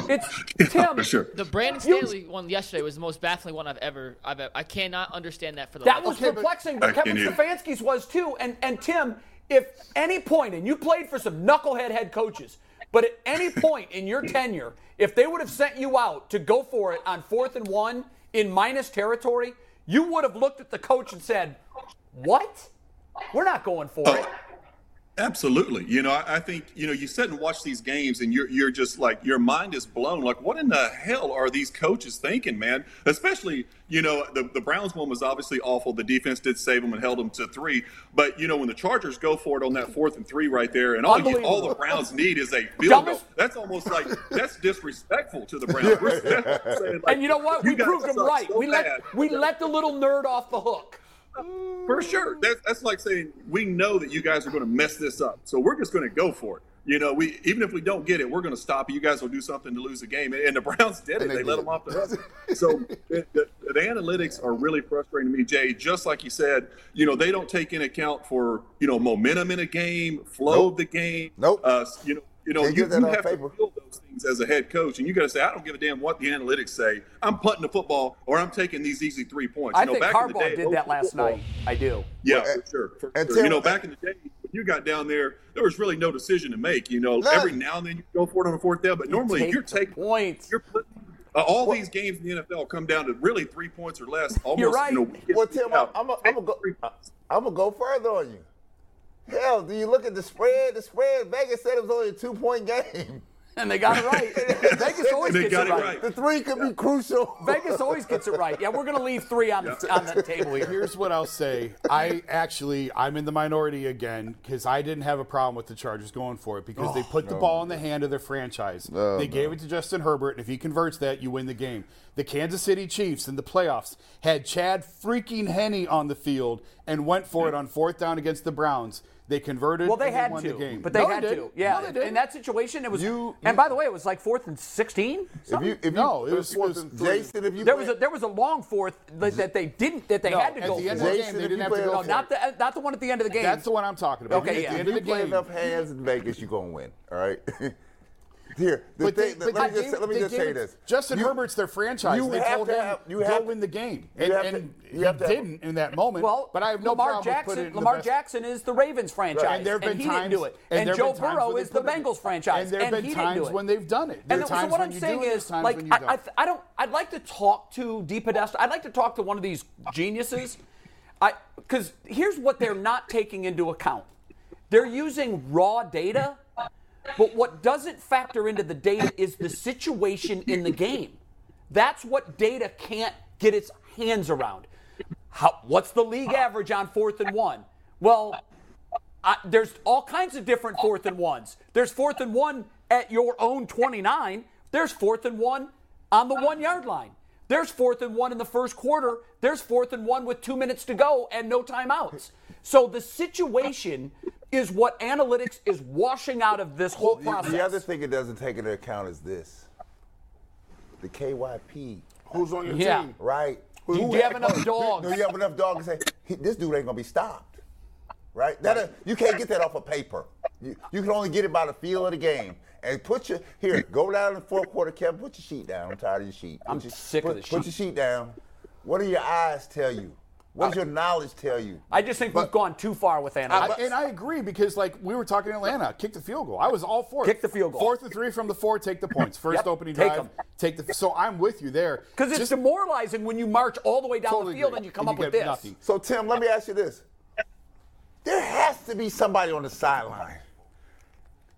[LAUGHS] It's Tim. For sure. The Brandon You- Staley one yesterday was the most baffling one I've ever. I've. I cannot understand that for the. That life was of me. perplexing, I but Kevin can't. Stefanski's was too. And and Tim, if any point, and you played for some knucklehead head coaches, but at any point in your tenure, if they would have sent you out to go for it on fourth and one in minus territory, you would have looked at the coach and said, "What? We're not going for oh, it." Absolutely. You know, I, I think, you know, you sit and watch these games and you're you're just like your mind is blown. Like, what in the hell are these coaches thinking, man? Especially, you know, the, the Browns one was obviously awful. The defense did save them and held them to three. But, you know, when the Chargers go for it on that fourth and three right there, and all you, all the Browns [LAUGHS] need is a field goal. That's almost like that's disrespectful to the [LAUGHS] Browns. [LAUGHS] Saying, like, And you know what? We proved them right. so we let bad. we let the little nerd off the hook. For sure. That's, that's like saying we know that you guys are going to mess this up, so we're just going to go for it. You know, we even if we don't get it, we're going to stop you. You guys will do something to lose the game, and, and the Browns did it. And They, they let them off the hook. [LAUGHS] So the, the, the analytics are really frustrating to me, Jay. Just like you said, you know, they don't take into account for you know momentum in a game, flow of the game. Nope. Uh, you know, you know, Can't you, you have paper. to feel those things as a head coach, and you got to say, I don't give a damn what the analytics say. I'm punting the football, or I'm taking these easy three points. I You know, think back in the Harbaugh day, did that last football- night. I do. yeah, Well, for sure. For sure. Tim- you know, back in the day, when you got down there, there was really no decision to make. You know, None. every now and then you go for it on a fourth down, but normally take you're taking points. You're putting uh, all these games in the NFL come down to really three points or less. [LAUGHS] Almost, right. You know, in, Well, week Tim, out. I'm, I'm, I'm gonna go. I'm gonna go further on you. Hell, do you look at the spread? The spread. Vegas said it was only a two point game. And they got it right. [LAUGHS] Vegas always They gets got it it right. right. The three could be crucial. Vegas always gets it right. Yeah, we're going to leave three on the on the table here. Here's what I'll say. I actually, I'm in the minority again because I didn't have a problem with the Chargers going for it because they oh, put the ball in the hand of their franchise. Oh, they gave it to Justin Herbert, and if he converts that, you win the game. The Kansas City Chiefs in the playoffs had Chad freaking Henne on the field and went for it on fourth down against the Browns. They converted. Well, they and had won to, the game. but they No, had to. Yeah, No, they in that situation, it was. You- and you- by the way, it was like fourth and sixteen. If you, if you, No, it was- it fourth was- and three. Jason, if you There play- was a there was a long fourth that, that they didn't that they No, had to at go the end for. of the game, they didn't have to go no, for not the uh, not the one at the end of the game. That's the one I'm talking about. Okay, At yeah. the end of the you play game, enough hands in Vegas, you're gonna win. All right. [LAUGHS] Here, the But they, thing, but let me they just gave- let me they just say this. Justin You- Herbert's their franchise. you they have told to him have- you go have to- win the game, you and, to- you he have to have- didn't in that moment. Well, but I have no Lamar problem Jackson. in Lamar best- Jackson is the Ravens franchise, And there have been he times didn't do it. and And, Joe Burrow is the put it in. Bengals franchise, And there have been he times didn't do it. when they've done it. And so what I'm saying do it, there's is, like, I, I, don't. I don't. I'd like to talk to DePodesta. I'd like to talk to one of these geniuses. I because here's what they're not taking into account. They're using raw data, but what doesn't factor into the data is the situation in the game. That's what data can't get its hands around. How, what's the league average on fourth and one? Well, I, there's all kinds of different fourth and ones. There's fourth and one at your own 29. There's fourth and one on the one yard line. There's fourth and one in the first quarter. There's fourth and one with two minutes to go and no timeouts. So the situation is what analytics is washing out of this whole The- process. The other thing it doesn't take into account is this. the KYP. Who's on your Yeah. team? Right. Do you Who have enough dogs? Do you have enough dogs to say this dude ain't gonna be stopped? Right. That uh, you can't get that off of paper. You, you can only get it by the feel of the game. And put your here, go down in the fourth quarter, Kevin. Put your sheet down. I'm tired of your sheet. Put I'm your, sick of put, the Put your sheet. sheet down. What do your eyes tell you? What does your knowledge tell you? I just think we've gone too far with I, analytics. and I agree because, like we were talking in Atlanta, kick the field goal. I was all for it. Kick the field goal. Fourth and three from the four, take the points. [LAUGHS] First Yep, opening take drive, 'em. take the. So I'm with you there. Because it's Just- demoralizing when you march all the way down Totally the field agree. and you come And up you with this. nothing. So Tim, let me ask you this: There has to be somebody on the sideline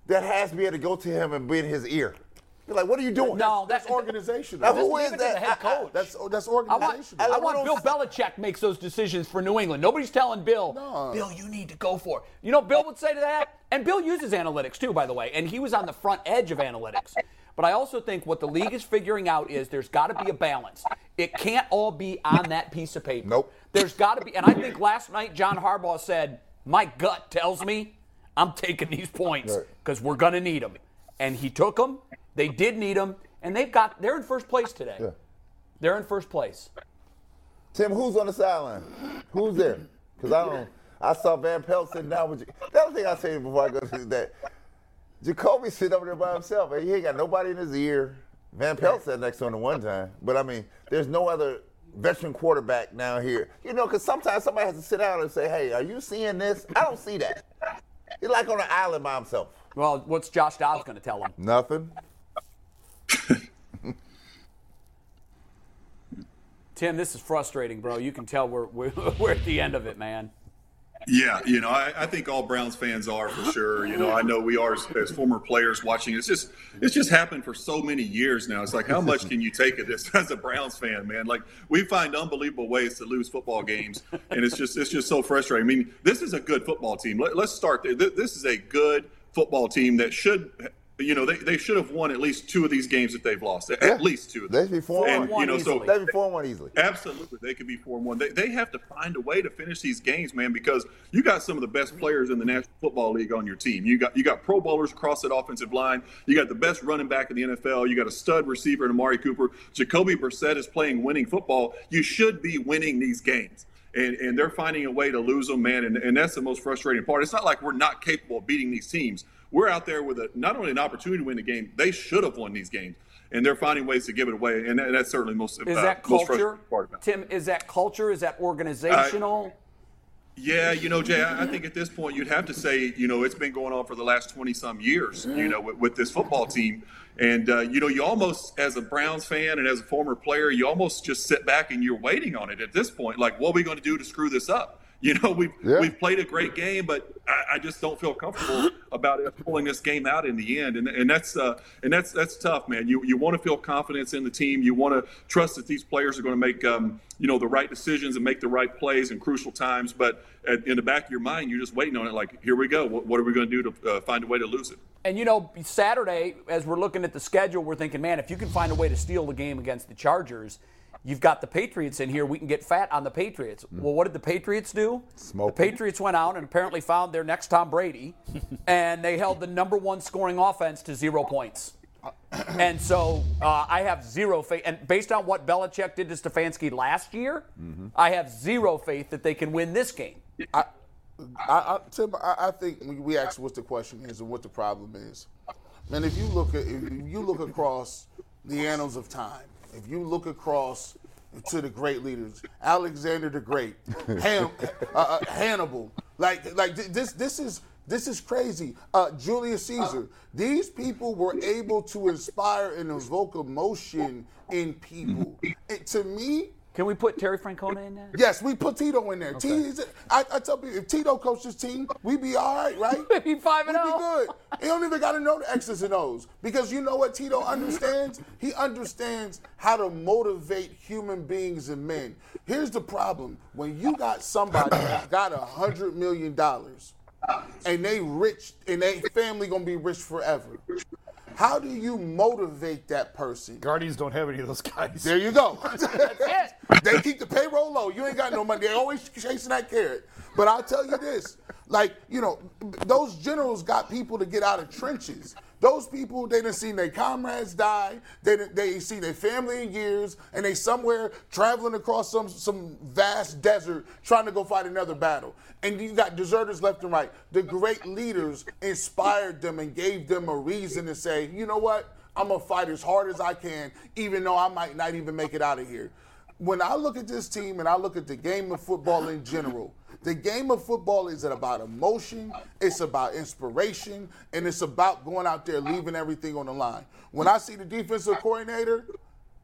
that has to be able to go to him and be in his ear. You're like, what are you doing? No, That's that, organizational. Now, who is leave it to that? the head I- I- coach. That's that's I want, organizational. I want Bill Belichick makes those decisions for New England. Nobody's telling Bill, Bill, you need to go for it. You know, Bill would say to that, and Bill uses analytics too, by the way, and he was on the front edge of analytics. But I also think what the league is figuring out is there's got to be a balance. It can't all be on that piece of paper. Nope. There's got to be, and I think last night John Harbaugh said, "My gut tells me I'm taking these points because we're going to need them," and he took them. They did need them, and they've got they're in first place today. Yeah. They're in first place. Tim, who's on the sideline? Who's there? Because I don't. I saw Van Pelt sitting down with you. The other thing I say before I go to that, Jacoby sitting over there by himself. and He ain't got nobody in his ear. Van Pelt sat next to him the one time, but I mean, there's no other veteran quarterback now here. You know, because sometimes somebody has to sit down and say, "Hey, are you seeing this?" I don't see that. He's like on an island by himself. Well, what's Josh Dobbs going to tell him? Nothing. [LAUGHS] Tim, this is frustrating, bro. You can tell we're we're, we're at the end of it, man. Yeah, you know, I, I think all Browns fans are for sure. You know, I know we are as, as former players watching. It's just, it's just happened for so many years now. It's like, how much can you take of this [LAUGHS] as a Browns fan, man? Like, we find unbelievable ways to lose football games, and it's just, it's just so frustrating. I mean, this is a good football team. Let, let's start there. This is a good football team that should, you know, they, they should have won at least two of these games that they've lost. At Yeah. least two of They them. should be four And, one. you know, so easily. They be four and one easily. Absolutely, they could be four and one. They, they have to find a way to finish these games, man, because you got some of the best players in the National Football League on your team. You got you got Pro Bowlers across that offensive line. You got the best running back in the NFL. You got a stud receiver in Amari Cooper. Jacoby Brissett is playing winning football. You should be winning these games. And, and they're finding a way to lose them, man. And, and that's the most frustrating part. It's not like we're not capable of beating these teams. We're out there with a, not only an opportunity to win the game, they should have won these games. And they're finding ways to give it away. And that, that's certainly most, Is uh, that culture, part about it. Tim? Is that culture? Is that organizational? Yeah, you know, Jay, I I think at this point you'd have to say, you know, it's been going on for the last 20 some years, you know, with, with this football team. And, uh, you know, you almost, as a Browns fan and as a former player, you almost just sit back and you're waiting on it at this point. Like, what are we going to do to screw this up? [LAUGHS] You know, we've, Yeah. we've played a great game, but I, I just don't feel comfortable [GASPS] about it pulling this game out in the end. And, and that's, uh, and that's, that's tough, man. You, you want to feel confidence in the team. You want to trust that these players are going to make, um, you know, the right decisions and make the right plays in crucial times. But at, in the back of your mind, you're just waiting on it. Like, here we go. What, what are we going to do to uh, find a way to lose it? And you know, Saturday, as we're looking at the schedule, we're thinking, man, if you can find a way to steal the game against the Chargers, you've got the Patriots in here. We can get fat on the Patriots. Mm-hmm. Well, what did the Patriots do? Smoke the. Patriots went out and apparently found their next Tom Brady, [LAUGHS] and they held the number one scoring offense to zero points. Uh, and so [CLEARS THROAT] uh, I have zero faith. And based on what Belichick did to Stefanski last year, mm-hmm. I have zero faith that they can win this game. I, I, Tim, I, I think we, we asked what the question is and what the problem is. Man, if you look at if you look across the annals of time, if you look across to the great leaders, Alexander the Great, [LAUGHS] Han, uh, uh, Hannibal, like like th- this this is this is crazy. Uh, Julius Caesar. These people were able to inspire and evoke emotion in people. And to me, Can we put Terry Francona in there? Yes, we put Tito in there. T, is- I, I tell people, if Tito coaches team, we'd be all right, right? [LAUGHS] Be 5 and We'd be oh. good. He don't even got to know the X's and O's because you know what Tito understands? He understands how to motivate human beings and men. Here's the problem: when you got somebody that got a hundred million dollars and they rich and they family gonna be rich forever. How do you motivate that person? Guardians don't have any of those guys. There you go. [LAUGHS] it. [LAUGHS] they keep the payroll low. You ain't got no money. They always chasing that carrot. But I'll tell you this, like, you know, those generals got people to get out of trenches. Those people, they didn't see their comrades die. They they see their family in years, and they somewhere traveling across some some vast desert trying to go fight another battle. And you got deserters left and right. The great leaders inspired them and gave them a reason to say, you know what, I'm gonna fight as hard as I can, even though I might not even make it out of here. When I look at this team and I look at the game of football in general. The game of football is about emotion, it's about inspiration, and it's about going out there leaving everything on the line. When I see the defensive coordinator,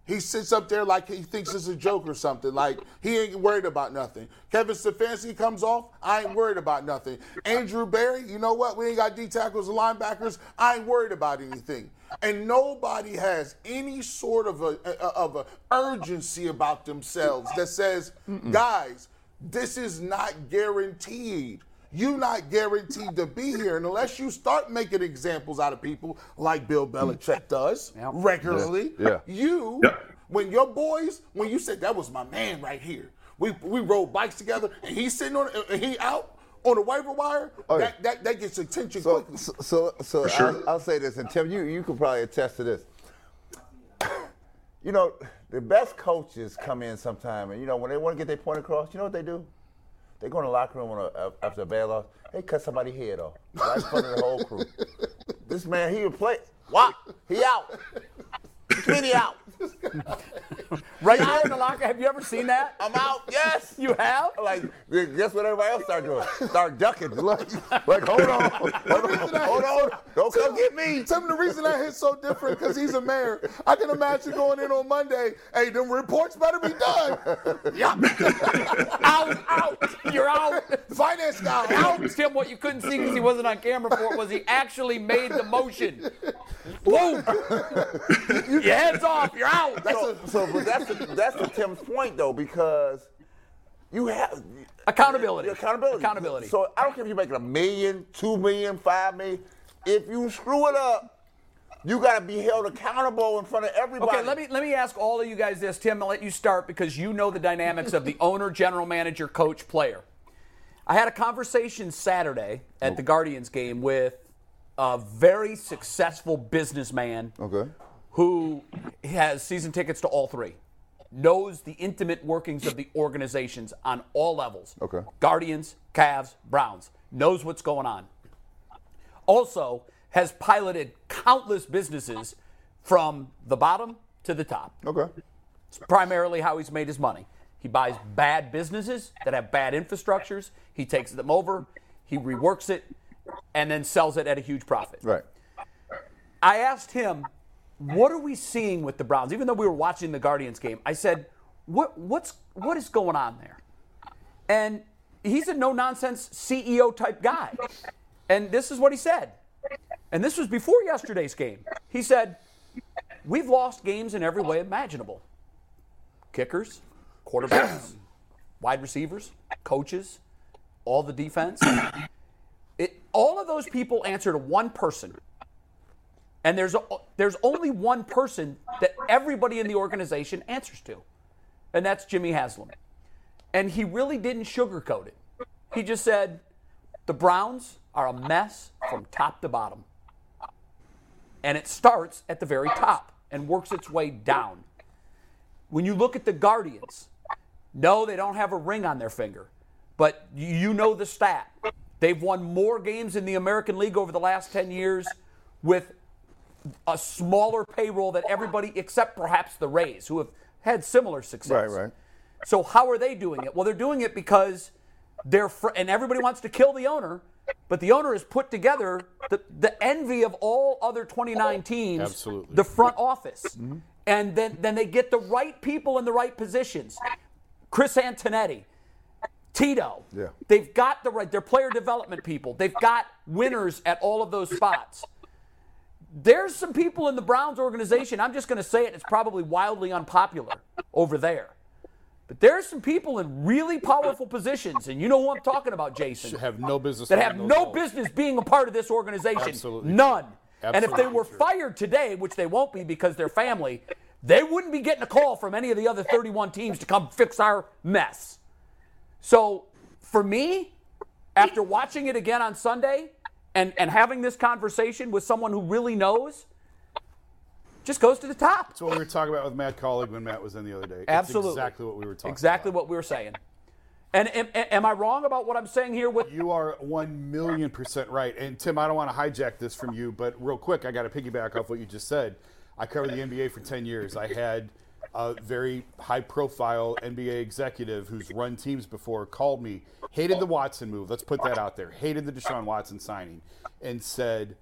he sits up there like he thinks it's a joke or something. Like he ain't worried about nothing. Kevin Stefanski comes off. I ain't worried about nothing. Andrew Berry, you know what? We ain't got D tackles and linebackers. I ain't worried about anything. And nobody has any sort of a, of a urgency about themselves that says, guys, this is not guaranteed. You're not guaranteed to be here. And unless you start making examples out of people like Bill Belichick does regularly, Yeah. you, Yeah. when your boys, when you said that was my man right here, we we rode bikes together and he's sitting on and he out on the waiver wire, Oh, yeah. that, that that gets attention So, quickly. so, so, so sure. I'll, I'll say this, and Tim, you you could probably attest to this. You know, the best coaches come in sometime, and you know when they want to get their point across, you know what they do? They go in the locker room on a, after a bad loss. They cut somebody's head off right in front of the whole crew. [LAUGHS] This man, he would play. What? He out. Kenny out. [LAUGHS] Right there in the locker. Have you ever seen that? I'm out. Yes. [LAUGHS] You have? Like, guess what everybody else start doing? Start ducking. Like, like hold on. [LAUGHS] Hold on. Hold on. Don't come get me. Tell of the reason that hits so different because he's a mayor. I can imagine going in on Monday. Hey, them reports better be done. Yeah, Out, out. You're out. finance guy. Out. Tim, what you couldn't see because he wasn't on camera for it was he actually made the motion. Boom. Your head's off. You're out. So, [LAUGHS] so but that's the, that's the Tim's point though because you have Accountability. accountability. Accountability. So I don't care if you're making a million, two million, five million. If you screw it up, you got to be held accountable in front of everybody. Okay, let me let me ask all of you guys this. Tim, I'll let you start because you know the dynamics of the [LAUGHS] owner, general manager, coach, player. I had a conversation Saturday at oh. the Guardians game with a very successful businessman Okay. Who has season tickets to all three, knows the intimate workings of the organizations on all levels. Okay. Guardians, Cavs, Browns, knows what's going on. Also has piloted countless businesses from the bottom to the top. Okay. It's primarily how he's made his money. He buys bad businesses that have bad infrastructures, he takes them over, he reworks it, and then sells it at a huge profit. Right. I asked him, "What are we seeing with the Browns?" Even though we were watching the Guardians game, I said, "What what's what is going on there?" And he's a no nonsense CEO type guy. And this is what he said. And this was before yesterday's game. He said, "We've lost games in every way imaginable. Kickers, quarterbacks, [COUGHS] wide receivers, coaches, all the defense. It, all of those people answer to one person. And there's, there's only one person that everybody in the organization answers to, and that's Jimmy Haslam. And he really didn't sugarcoat it. He just said, the Browns are a mess from top to bottom. And it starts at the very top and works its way down. When you look at the Guardians, no, they don't have a ring on their finger, but you know the stat. They've won more games in the American League over the last 10 years with a smaller payroll than everybody except perhaps the Rays, who have had similar success. Right, right. So how are they doing it? Well, they're doing it because they're fr- and everybody wants to kill the owner, but the owner has put together the, the envy of all other 29 teams, Absolutely. the front office. And then, then they get the right people in the right positions. Chris Antonetti, Tito. Yeah. They've got the right, they're player development people. They've got winners at all of those spots. There's some people in the Browns organization, I'm just going to say it, it's probably wildly unpopular over there. But there's some people in really powerful positions, and you know who I'm talking about, Jason, Have no business. that have no roles. business being a part of this organization. Absolutely. None. Absolutely and if they were true. fired today, which they won't be because they're family, they wouldn't be getting a call from any of the other 31 teams to come fix our mess. So for me, after watching it again on Sunday and and having this conversation with someone who really knows just goes to the top. That's what we were talking about with Matt Colleague when Matt was in the other day. It's Absolutely. exactly what we were talking Exactly about. what we were saying. And am, am I wrong about what I'm saying here? With You are one million percent right. And Tim, I don't want to hijack this from you, but real quick, I got to piggyback off what you just said. I covered the NBA for 10 years. I had a very high profile NBA executive who's run teams before called me, hated the Watson move. Let's put that out there. Hated the Deshaun Watson signing and said,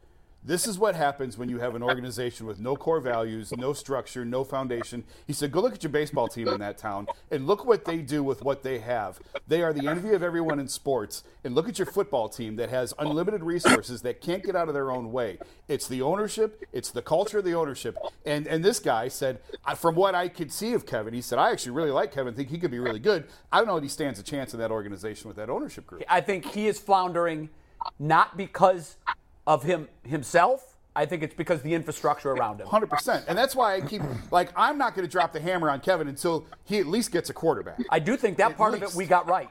this is what happens when you have an organization with no core values, no structure, no foundation. He said, Go look at your baseball team in that town and look what they do with what they have. They are the envy of everyone in sports. And look at your football team that has unlimited resources that can't get out of their own way. It's the ownership, it's the culture of the ownership. And, and this guy said, From what I could see of Kevin, he said, I actually really like Kevin, think he could be really good. I don't know if he stands a chance in that organization with that ownership group. I think he is floundering not because of him himself. I think it's because the infrastructure around him. Hundred percent, and that's why I keep like I'm not going to drop the hammer on Kevin until he at least gets a quarterback. I do think that At part of it we got right.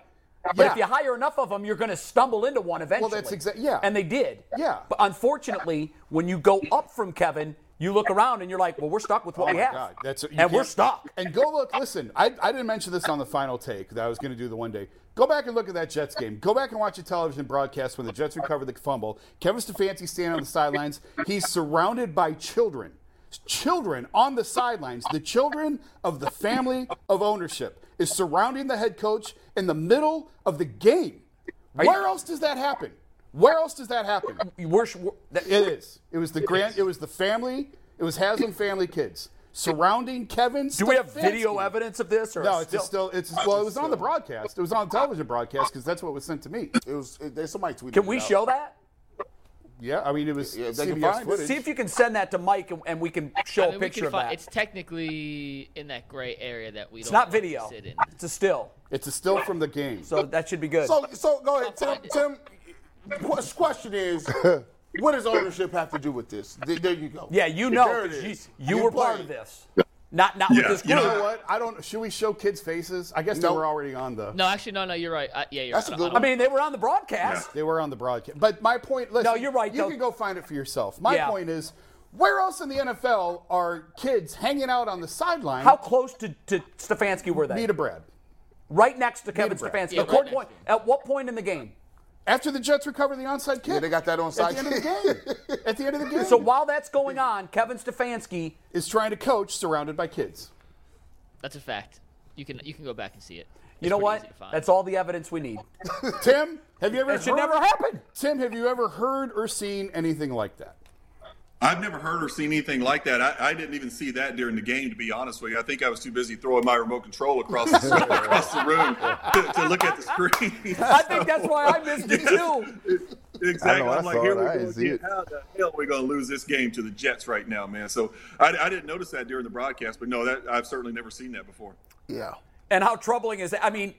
But if you hire enough of them, you're going to stumble into one eventually. Well, that's exa- yeah. And they did. Yeah. But unfortunately, when you go up from Kevin, you look around and you're like, well, we're stuck with what Oh we have. God, that's you and we're stuck. And go look. Listen, I, I didn't mention this on the final take that I was going to do the one day. Go back and look at that Jets game. Go back and watch a television broadcast when the Jets recovered the fumble. Kevin Stefanski standing on the sidelines. He's surrounded by children, children on the sidelines. The children of the family of ownership is surrounding the head coach in the middle of the game. Where else does that happen? Where else does that happen? We're, we're, that- It is. It was the grand. It was the family. It was Haslam family kids surrounding Kevin. do we have Stefanski. video evidence of this? Or No, it's still, still. It's well, it was on the broadcast. It was on the television broadcast because that's what was sent to me. It was. It, there's somebody tweeted. Can it we out. show that? Yeah, I mean it was Yeah, they can CBS find it. footage. See if you can send that to Mike and, and we can show I mean, a we picture can of find, that. It's technically in that gray area that we It's don't not want to video. sit in. It's a still. It's a still from the game. So that should be good. So, so go ahead, Tim. Tim, qu- question is, [LAUGHS] what does ownership have to do with this? There you go. yeah, you know, There you, you were part of this. Not not Yeah, with this you you know what? I don't. Should we show kids' faces? I guess No. they were already on the. No, actually, no, no. You're right. I, yeah, you're That's right. a I good don't- I mean, they were on the broadcast. They were on the broadcast. But my point. Listen, No, you're right, You though. can go find it for yourself. My Yeah. point is, where else in the NFL are kids hanging out on the sideline? How close to, to Stefanski were they? Nita Brad. right next to Kevin Brad. Stefanski. Yeah, at, right what point, at what point in the game? After the Jets recover the onside kick. Yeah, they got that onside At onside the end of the game. At the end of the [LAUGHS] game. So while that's going on, Kevin Stefanski is trying to coach surrounded by kids. That's a fact. You can you can go back and see it. You know what? easy to find. That's all the evidence we need. Tim, have you ever It should heard, never happen. Tim, have you ever heard or seen anything like that? I've never heard or seen anything like that. I, I didn't even see that during the game, to be honest with you. I think I was too busy throwing my remote control across the, [LAUGHS] [LAUGHS] across the room to, to look at the screen. I think that's why I missed it too. Exactly. I know, I I'm like, here we go again. How the hell are we going to lose this game to the Jets right now, man? So I, I didn't notice that during the broadcast, but no, that I've certainly never seen that before. Yeah. And how troubling is that? I mean,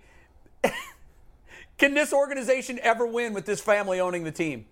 [LAUGHS] can this organization ever win with this family owning the team?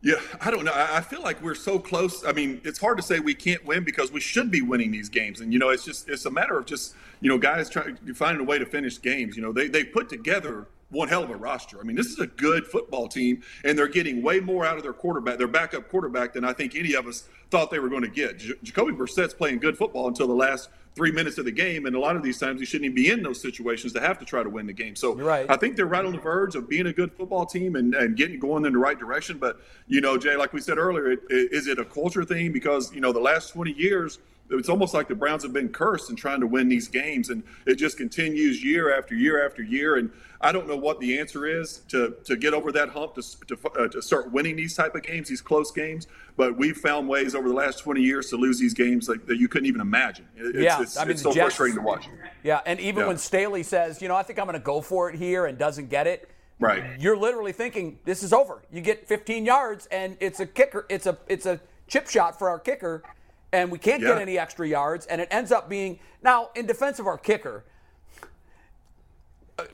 Yeah, I don't know. I feel like we're so close. I mean, it's hard to say we can't win because we should be winning these games. And you know, it's just it's a matter of just you know guys trying finding a way to finish games. You know, they they put together one hell of a roster. I mean, this is a good football team, and they're getting way more out of their quarterback, their backup quarterback, than I think any of us thought they were going to get. J- Jacoby Brissett's playing good football until the last three minutes of the game, and a lot of these times he shouldn't even be in those situations to have to try to win the game. So right. I think they're right on the verge of being a good football team and, and getting going in the right direction. But you know, Jay, like we said earlier, it, it, is it a culture thing? Because you know, the last 20 years, it's almost like the Browns have been cursed in trying to win these games, and it just continues year after year after year. And I don't know what the answer is to to get over that hump to to, uh, to start winning these type of games, these close games. But we've found ways over the last 20 years to lose these games like that you couldn't even imagine. It's, Yeah, it's, I mean, it's so Jets- frustrating to watch. Yeah, and even Yeah. when Staley says, you know, I think I'm going to go for it here and doesn't get it, Right. you're literally thinking this is over. You get 15 yards and it's a kicker, it's a it's a chip shot for our kicker, and we can't get any extra yards, and it ends up being now in defense of our kicker. uh,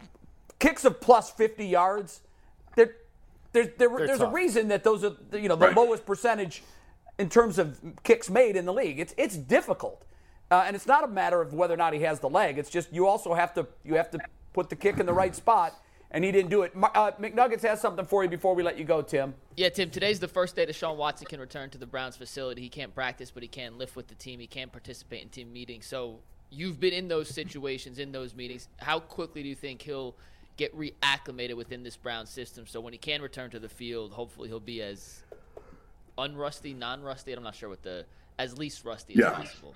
Kicks of plus 50 yards, there, there, there, there's a reason that those are you know the Right. lowest percentage in terms of kicks made in the league. It's it's difficult, uh, and it's not a matter of whether or not he has the leg. It's just you also have to you have to put the kick in the right spot, and he didn't do it. Uh, McNuggets has something for you before we let you go, Tim. Yeah, Tim, today's the first day Deshaun Watson can return to the Browns facility. He can't practice, but he can lift with the team. He can't participate in team meetings. So you've been in those situations, in those meetings. How quickly do you think he'll get reacclimated within this Brown system? So when he can return to the field, hopefully he'll be as unrusty, non-rusty. I'm not sure what the as least rusty Yeah. as possible.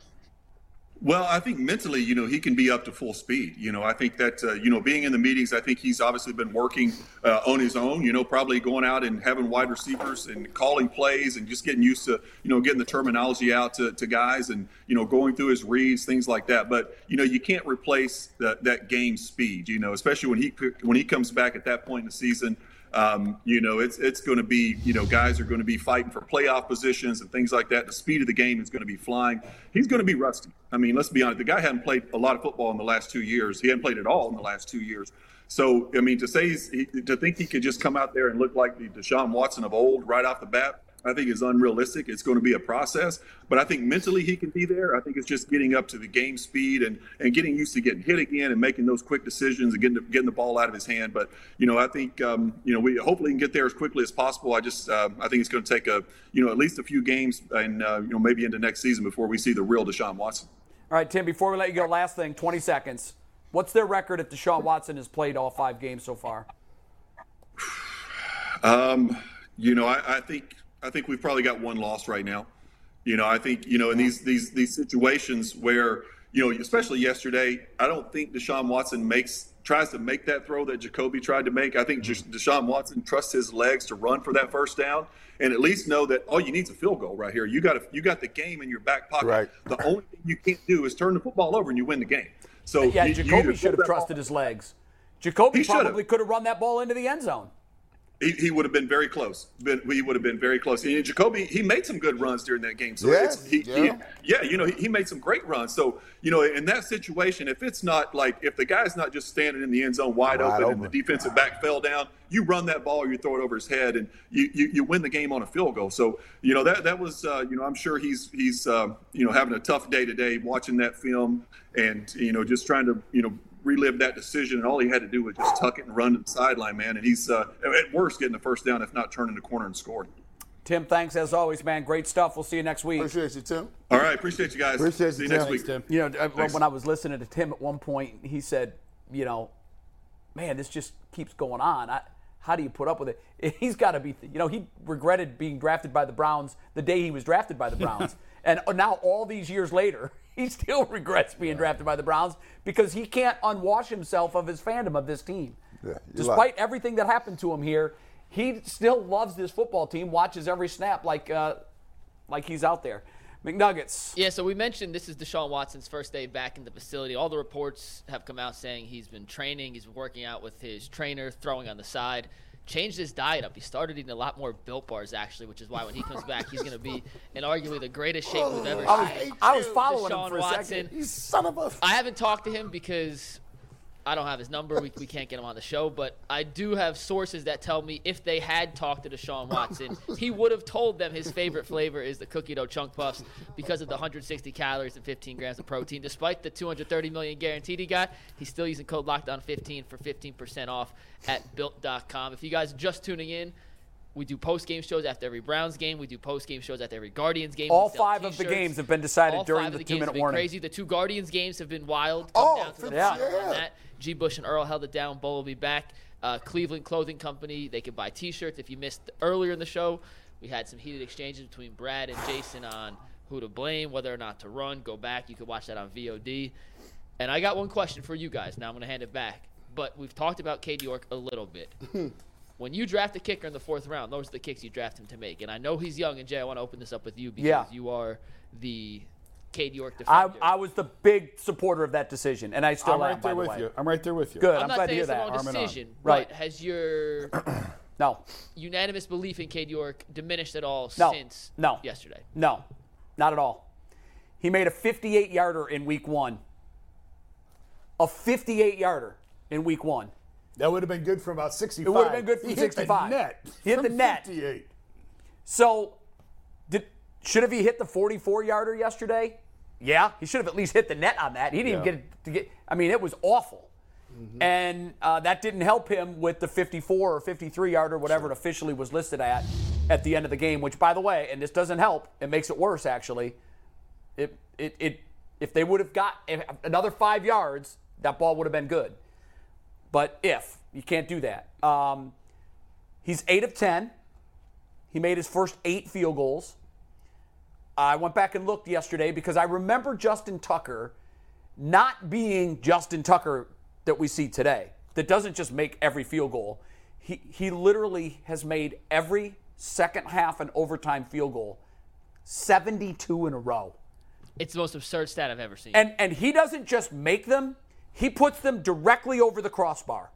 Well, I think mentally, you know, he can be up to full speed. You know, I think that, uh, you know, being in the meetings, I think he's obviously been working uh, on his own, you know, probably going out and having wide receivers and calling plays and just getting used to, you know, getting the terminology out to, to guys and, you know, going through his reads, things like that. But, you know, you can't replace that, that game speed, you know, especially when he, when he comes back at that point in the season. Um, you know, it's it's going to be, you know, guys are going to be fighting for playoff positions and things like that. The speed of the game is going to be flying. He's going to be rusty. I mean, let's be honest. The guy hadn't played a lot of football in the last two years. He hadn't played at all in the last two years. So, I mean, to say he, to think he could just come out there and look like the Deshaun Watson of old right off the bat, I think is unrealistic. It's going to be a process, but I think mentally he can be there. I think it's just getting up to the game speed and and getting used to getting hit again and making those quick decisions and getting the, getting the ball out of his hand. But you know, I think um, you know we hopefully can get there as quickly as possible. I just uh, I think it's going to take a you know at least a few games and uh, you know maybe into next season before we see the real Deshaun Watson. All right, Tim, before we let you go, last thing, 20 seconds. What's their record if Deshaun Watson has played all five games so far? [SIGHS] Um, you know, I, I think I think we've probably got one loss right now. You know, I think you know in these these these situations where you know, especially yesterday, I don't think Deshaun Watson makes tries to make that throw that Jacoby tried to make. I think mm-hmm. Deshaun Watson trusts his legs to run for that first down and at least know that all you need is a field goal right here. You got a, you got the game in your back pocket. Right. The only thing you can't do is turn the football over and you win the game. So yeah, you, you Jacoby either should have that ball- trusted his legs. Jacoby He probably could have run that ball into the end zone. He, he would have been very close. Been, he would have been very close. And Jacoby, he made some good runs during that game. So Yes, it's, he, yeah. he, yeah, you know, he, he made some great runs. So you know, in that situation, if it's not like if the guy's not just standing in the end zone wide, Wide open, and the open. defensive back fell down, you run that ball you throw it over his head, and you you, you win the game on a field goal. So you know that that was uh, you know I'm sure he's he's uh, you know having a tough day today watching that film and you know just trying to you know relive that decision, and all he had to do was just tuck it and run to the sideline, man. And he's uh, at worst getting the first down, if not turning the corner and scoring. Tim, thanks as always, man. Great stuff. We'll see you next week. Appreciate you, Tim. All right, appreciate you guys. Appreciate See you, you next Tim. week. Tim. You know, uh, Thanks. when I was listening to Tim at one point, he said, you know, man, this just keeps going on. I, how do you put up with it? [LAUGHS] He's got to be, you know, he regretted being drafted by the Browns the day he was drafted by the Browns. [LAUGHS] and now, all these years later, he still [LAUGHS] regrets being drafted by the Browns because he can't unwash himself of his fandom of this team. Yeah, Despite right. everything that happened to him here, he still loves this football team, watches every snap like, uh, like he's out there. McNuggets. Yeah, so we mentioned this is Deshaun Watson's first day back in the facility. All the reports have come out saying he's been training, he's been working out with his trainer, throwing on the side, changed his diet up. He started eating a lot more built bars, actually, which is why when he comes back, he's going to be in arguably the greatest shape we've ever I was, seen. I was following Deshaun him for a Watson. second. You son of a. I haven't talked to him because I don't have his number. We, we can't get him on the show. But I do have sources that tell me if they had talked to Deshaun Watson, he would have told them his favorite flavor is the cookie dough chunk puffs because of the 160 calories and 15 grams of protein. Despite the 230 million guaranteed he got, he's still using code lockdown15 for 15% off at built.com. If you guys are just tuning in, we do post game shows after every Browns game. We do post game shows after every Guardians game. All We sell five of the games have been decided All during five the the two-minute have been warning. Crazy. The two Guardians games have been wild. Come Oh, down to yeah. that. G. Bush and Earl held it down. Bo will be back. Uh, Cleveland Clothing Company. They can buy T-shirts. If you missed earlier in the show, we had some heated exchanges between Brad and Jason on who to blame, whether or not to run. Go back. You can watch that on VOD. And I got one question for you guys. Now I'm going to hand it back. But we've talked about Cade York a little bit. [LAUGHS] when you draft a kicker in the fourth round, those are the kicks you draft him to make. And I know he's young. And Jay, I want to open this up with you because Yeah. you are the Cade York defender. I was the big supporter of that decision, and I still I'm am. right there by with the way. you. I'm right there with you. Good. I'm, I'm, not glad to saying hear it's the that. wrong Arm in arm. decision, Right. but has your [CLEARS THROAT] No, unanimous belief in Cade York diminished at all No. since No. yesterday? no, not at all. He made a 58 yarder in week one. A 58 yarder in week one. That would have been good for about 65. It would have been good from he hit The net. He hit the net. 58. So, did should have he hit the 44 yarder yesterday? Yeah, he should have at least hit the net on that. He didn't Yeah. even get to get. I mean, it was awful. And uh, that didn't help him with the 54 or 53 yard or whatever it officially was listed at at the end of the game, which, by the way, and this doesn't help, it makes it worse actually. It, it, it, if they would have got another five yards, that ball would have been good. But if, you can't do that. Um, he's 8 of 10. He made his first eight field goals. I went back and looked yesterday because I remember Justin Tucker not being Justin Tucker that we see today, that doesn't just make every field goal. He, he literally has made every second half and overtime field goal 72 in a row. It's the most absurd stat I've ever seen. And, and he doesn't just make them, he puts them directly over the crossbar.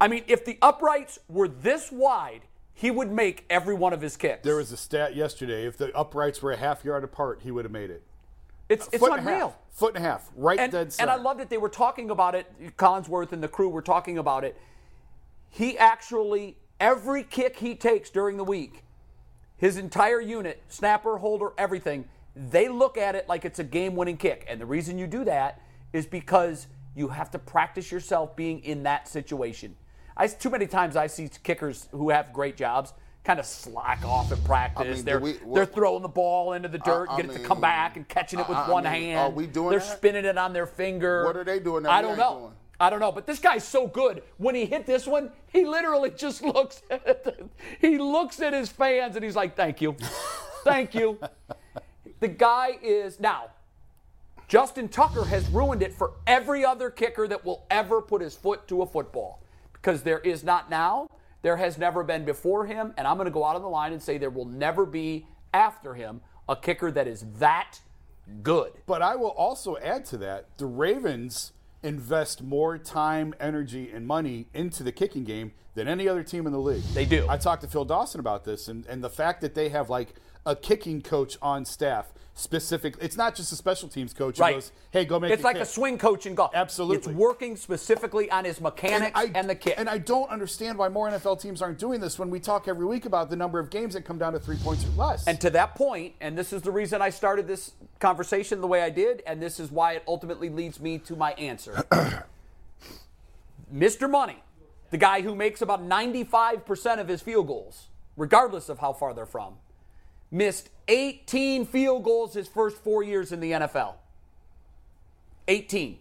I mean, if the uprights were this wide, he would make every one of his kicks. There was a stat yesterday. If the uprights were a half yard apart, he would have made it. It's, it's Foot and unreal. half. Foot and a half. Right and, dead and. I loved it. They were talking about it. Collinsworth and the crew were talking about it. He actually, every kick he takes during the week, his entire unit, snapper, holder, everything, they look at it like it's a game winning kick. And the reason you do that is because you have to practice yourself being in that situation. I, too many times I see kickers who have great jobs kind of slack off in practice. I mean, they're, we- they're throwing the ball into the dirt, I get it to come back and catching it with I- I one mean, hand. are we doing They're that? spinning it on their finger. What are they doing I don't know. doing? I don't know, but this guy's so good. When he hit this one, he literally just [LAUGHS] looks at the, he looks at his fans and he's like, "Thank you, thank you." [LAUGHS] the guy is now. Justin Tucker has ruined it for every other kicker that will ever put his foot to a football because there is not now, there has never been before him, and I'm going to go out on the line and say there will never be after him a kicker that is that good. But I will also add to that the Ravens invest more time, energy, and money into the kicking game than any other team in the league. They do. I talked to Phil Dawson about this, and, and the fact that they have like a kicking coach on staff specific. It's not just a special teams coach who Right. goes, "Hey, go make." It's like kick." a swing coach in golf. Absolutely. It's working specifically on his mechanics and, the kick. And I don't understand why more NFL teams aren't doing this when we talk every week about the number of games that come down to three points or less. And to that point, and this is the reason I started this conversation the way I did, and this is why it ultimately leads me to my answer. [CLEARS THROAT] Mr. Money, the guy who makes about 95% of his field goals, regardless of how far they're from, missed 18 field goals his first four years in the NFL. 18.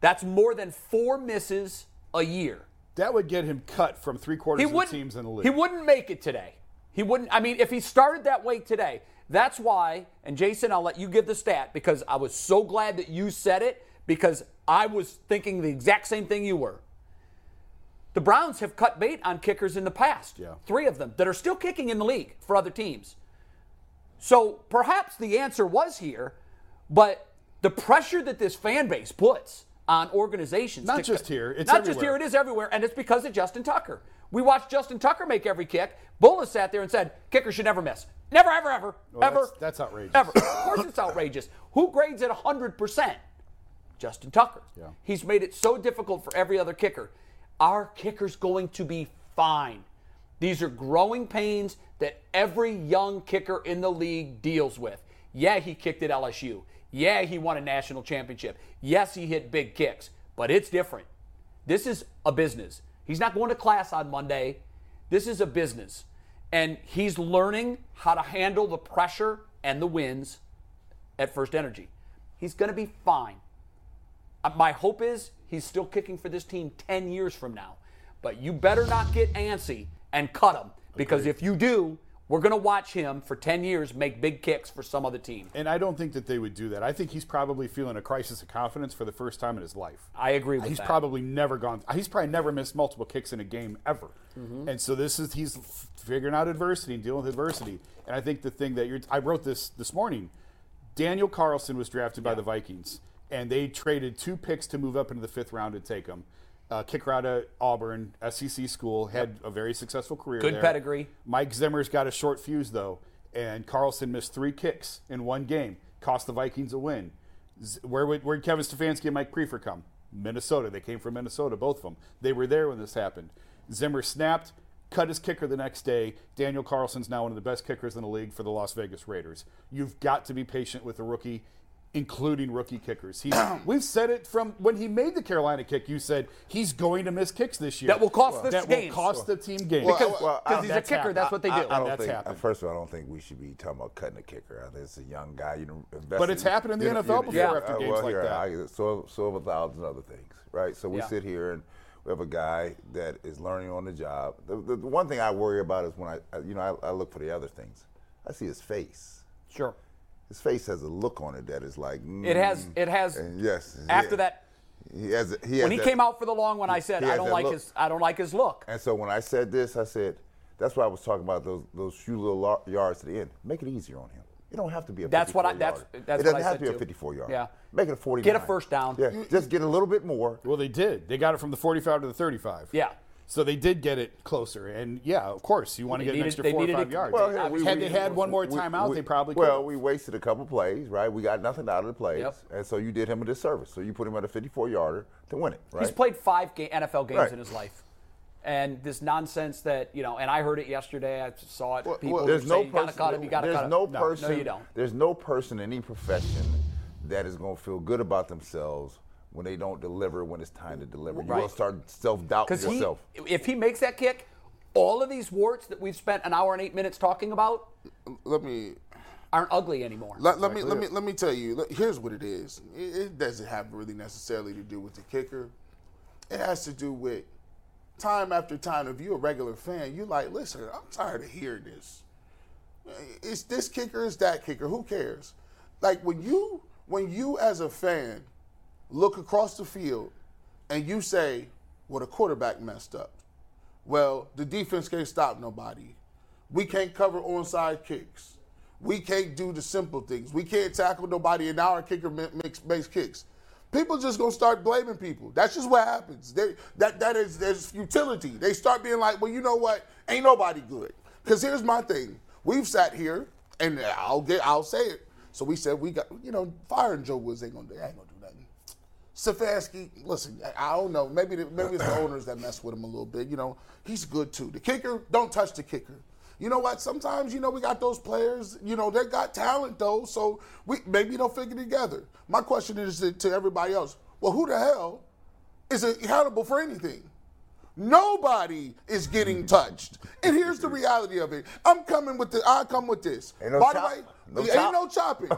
That's more than four misses a year. that would get him cut from three quarters of the teams in the league. he wouldn't make it today. He wouldn't. I mean, if he started that way today, that's why. And Jason, I'll let you give the stat because I was so glad that you said it because I was thinking the exact same thing you were. The Browns have cut bait on kickers in the past. Yeah. Three of them that are still kicking in the league for other teams. So perhaps the answer was here, but the pressure that this fan base puts on organizations. Not just here, it's not just everywhere. here, it is everywhere, and it's because of Justin Tucker. We watched Justin Tucker make every kick. Bullis sat there and said, kicker should never miss. Never, ever, ever, Well, ever. that's- that's outrageous. Ever. Of course it's outrageous. Who grades at 100%? Justin Tucker. Yeah. He's made it so difficult for every other kicker. Our kicker's going to be fine. These are growing pains that every young kicker in the league deals with. Yeah, he kicked at LSU. Yeah, he won a national championship. Yes, he hit big kicks, but it's different. This is a business. He's not going to class on Monday. This is a business. And he's learning how to handle the pressure and the wins at First Energy. He's going to be fine. Uh, My hope is he's still kicking for this team 10 years from now. But you better not get antsy and cut him because if you do, we're going to watch him for 10 years make big kicks for some other team. and I don't think that they would do that. I think he's probably feeling a crisis of confidence for the first time in his life. I agree with he's that. He's probably never gone. He's probably never missed multiple kicks in a game ever. Mm-hmm. And so this is he's figuring out adversity and dealing with adversity. And I think the thing that you're, I wrote this this morning. Daniel Carlson was drafted by the Vikings, and they traded two picks to move up into the fifth round and take him. Uh, kicker out of Auburn, SEC school, had a very successful career. Good there. pedigree. Mike Zimmer's got a short fuse though, and Carlson missed three kicks in one game, cost the Vikings a win. Z- Where would where Kevin Stefanski and Mike Priefer come? Minnesota. They came from Minnesota, both of them. They were there when this happened. Zimmer snapped, cut his kicker the next day. Daniel Carlson's now one of the best kickers in the league for the Las Vegas Raiders. You've got to be patient with a rookie. Including rookie kickers. He's, [COUGHS] we've said it from when he made the Carolina kick. You said he's going to miss kicks this year. That will cost us that games. will cost the team games. Well, Because well, I- he's a kicker. happened. That's what they do. I, I don't That's think. happened. First of all, I don't think we should be talking about cutting a kicker. I think it's a young guy. You know, But it's happened in the you know, NFL you- before yeah, after uh, games well, like here, that. I, so, so have a thousand other things, right? So we Yeah. sit here and we have a guy that is learning on the job. The, the, the one thing I worry about is when I, I- you know, I, I look for the other things. I see his face. Sure. His face has a look on it that is like. It has. mm, It has. and yes. After yeah. that, he has. He has when he that- came out for the long one, I said I don't like look. his. I don't like his look. And so when I said this, I said, that's why I was talking about those those few little lar- yards to the end. Make it easier on him. It don't have to be a. That's what I- 54 that's- yarder. that's It doesn't what I have said to be too. a 54 yard. Yeah. Make it a 40. Get a first down. Yeah, just get a little bit more. Well, they did. They got it from the 45 to the 35. Yeah. So they did get it closer. And yeah, of course, you want to get needed- an extra they four or five it- yards. Well, here, we- had we- they had one more timeout, we- they probably could. Well, we wasted a couple plays, right? We got nothing out of the plays, Yep. and so you did him a disservice. So you put him at a 54 yarder to win it, right? He's played five ga- NFL games Right. in his life. And this nonsense that, you know, and I heard it yesterday, I saw it. Well, people well, there's no saying, you gotta person. cut him, you gotta there's cut him. no No, person. No, you don't. There's no person in any profession that is going to feel good about themselves when they don't deliver when it's time to deliver. You're going to start self doubting Because he, yourself. if he makes that kick, all of these warts that we've spent an hour and eight minutes talking about Let me aren't ugly anymore. Let, let me let me let me tell you. Here's what it is. It, it doesn't have really necessarily to do with the kicker. It has to do with time after time. If you're a regular fan, you're like, listen, I'm tired of hearing this. It's this kicker, it's that kicker. Who cares? Like when you when you as a fan look across the field and you say, well, the quarterback messed up. Well, the defense can't stop nobody. We can't cover onside kicks. We can't do the simple things. We can't tackle nobody, and our kicker mix, makes kicks. People just gonna start blaming people. That's just what happens. They, that that is there's futility. They start being like, well, you know what? Ain't nobody good. Because here's my thing. We've sat here, and I'll get I'll say it. So we said we got you know firing Joe Woods ain't gonna do ain't gonna do. Stefanski, listen, I- don't know. Maybe the, maybe it's the owners that mess with him a little bit. You know, he's good too. The kicker, don't touch the kicker. You know what? Sometimes you know we got those players. You know they got talent though, so we maybe they'll figure together. My question is to, to everybody else. Well, who the hell is accountable for anything? Nobody is getting mm. touched. And here's the mm-hmm. reality of it. I'm coming with the. I come with this. Ain't no By chop- the way, no ain't chop. no chopping.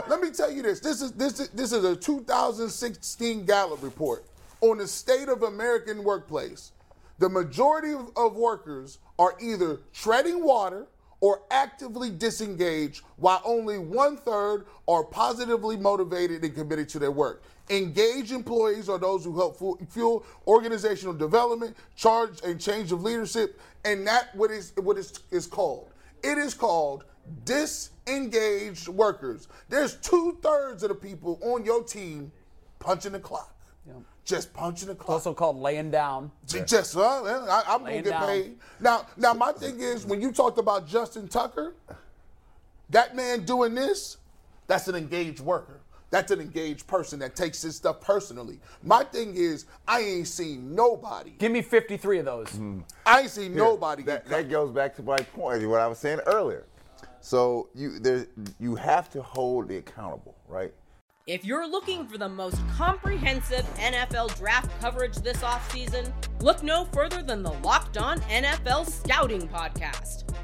[LAUGHS] Let me tell you this. This is this is this is a 2016 Gallup report on the state of American workplace. The majority of, of workers are either treading water or actively disengaged, while only one third are positively motivated and committed to their work. Engaged employees are those who help fuel organizational development, charge and change of leadership, and that what is what is is called. It is called disengaged workers. There's two thirds of the people on your team punching the clock. Just punching the It's clock. also called laying down. Just, uh, I, I'm gonna get down. paid. Now, now, my thing is, when you talked about Justin Tucker, that man doing this, that's an engaged worker. That's an engaged person that takes this stuff personally. My thing is, I ain't seen nobody. Give me 53 of those. Hmm. I ain't seen nobody. That, that goes back to my point, what I was saying earlier. So you there, you have to hold the accountable, right? If you're looking for the most comprehensive NFL draft coverage this offseason, look no further than the Locked On NFL Scouting Podcast.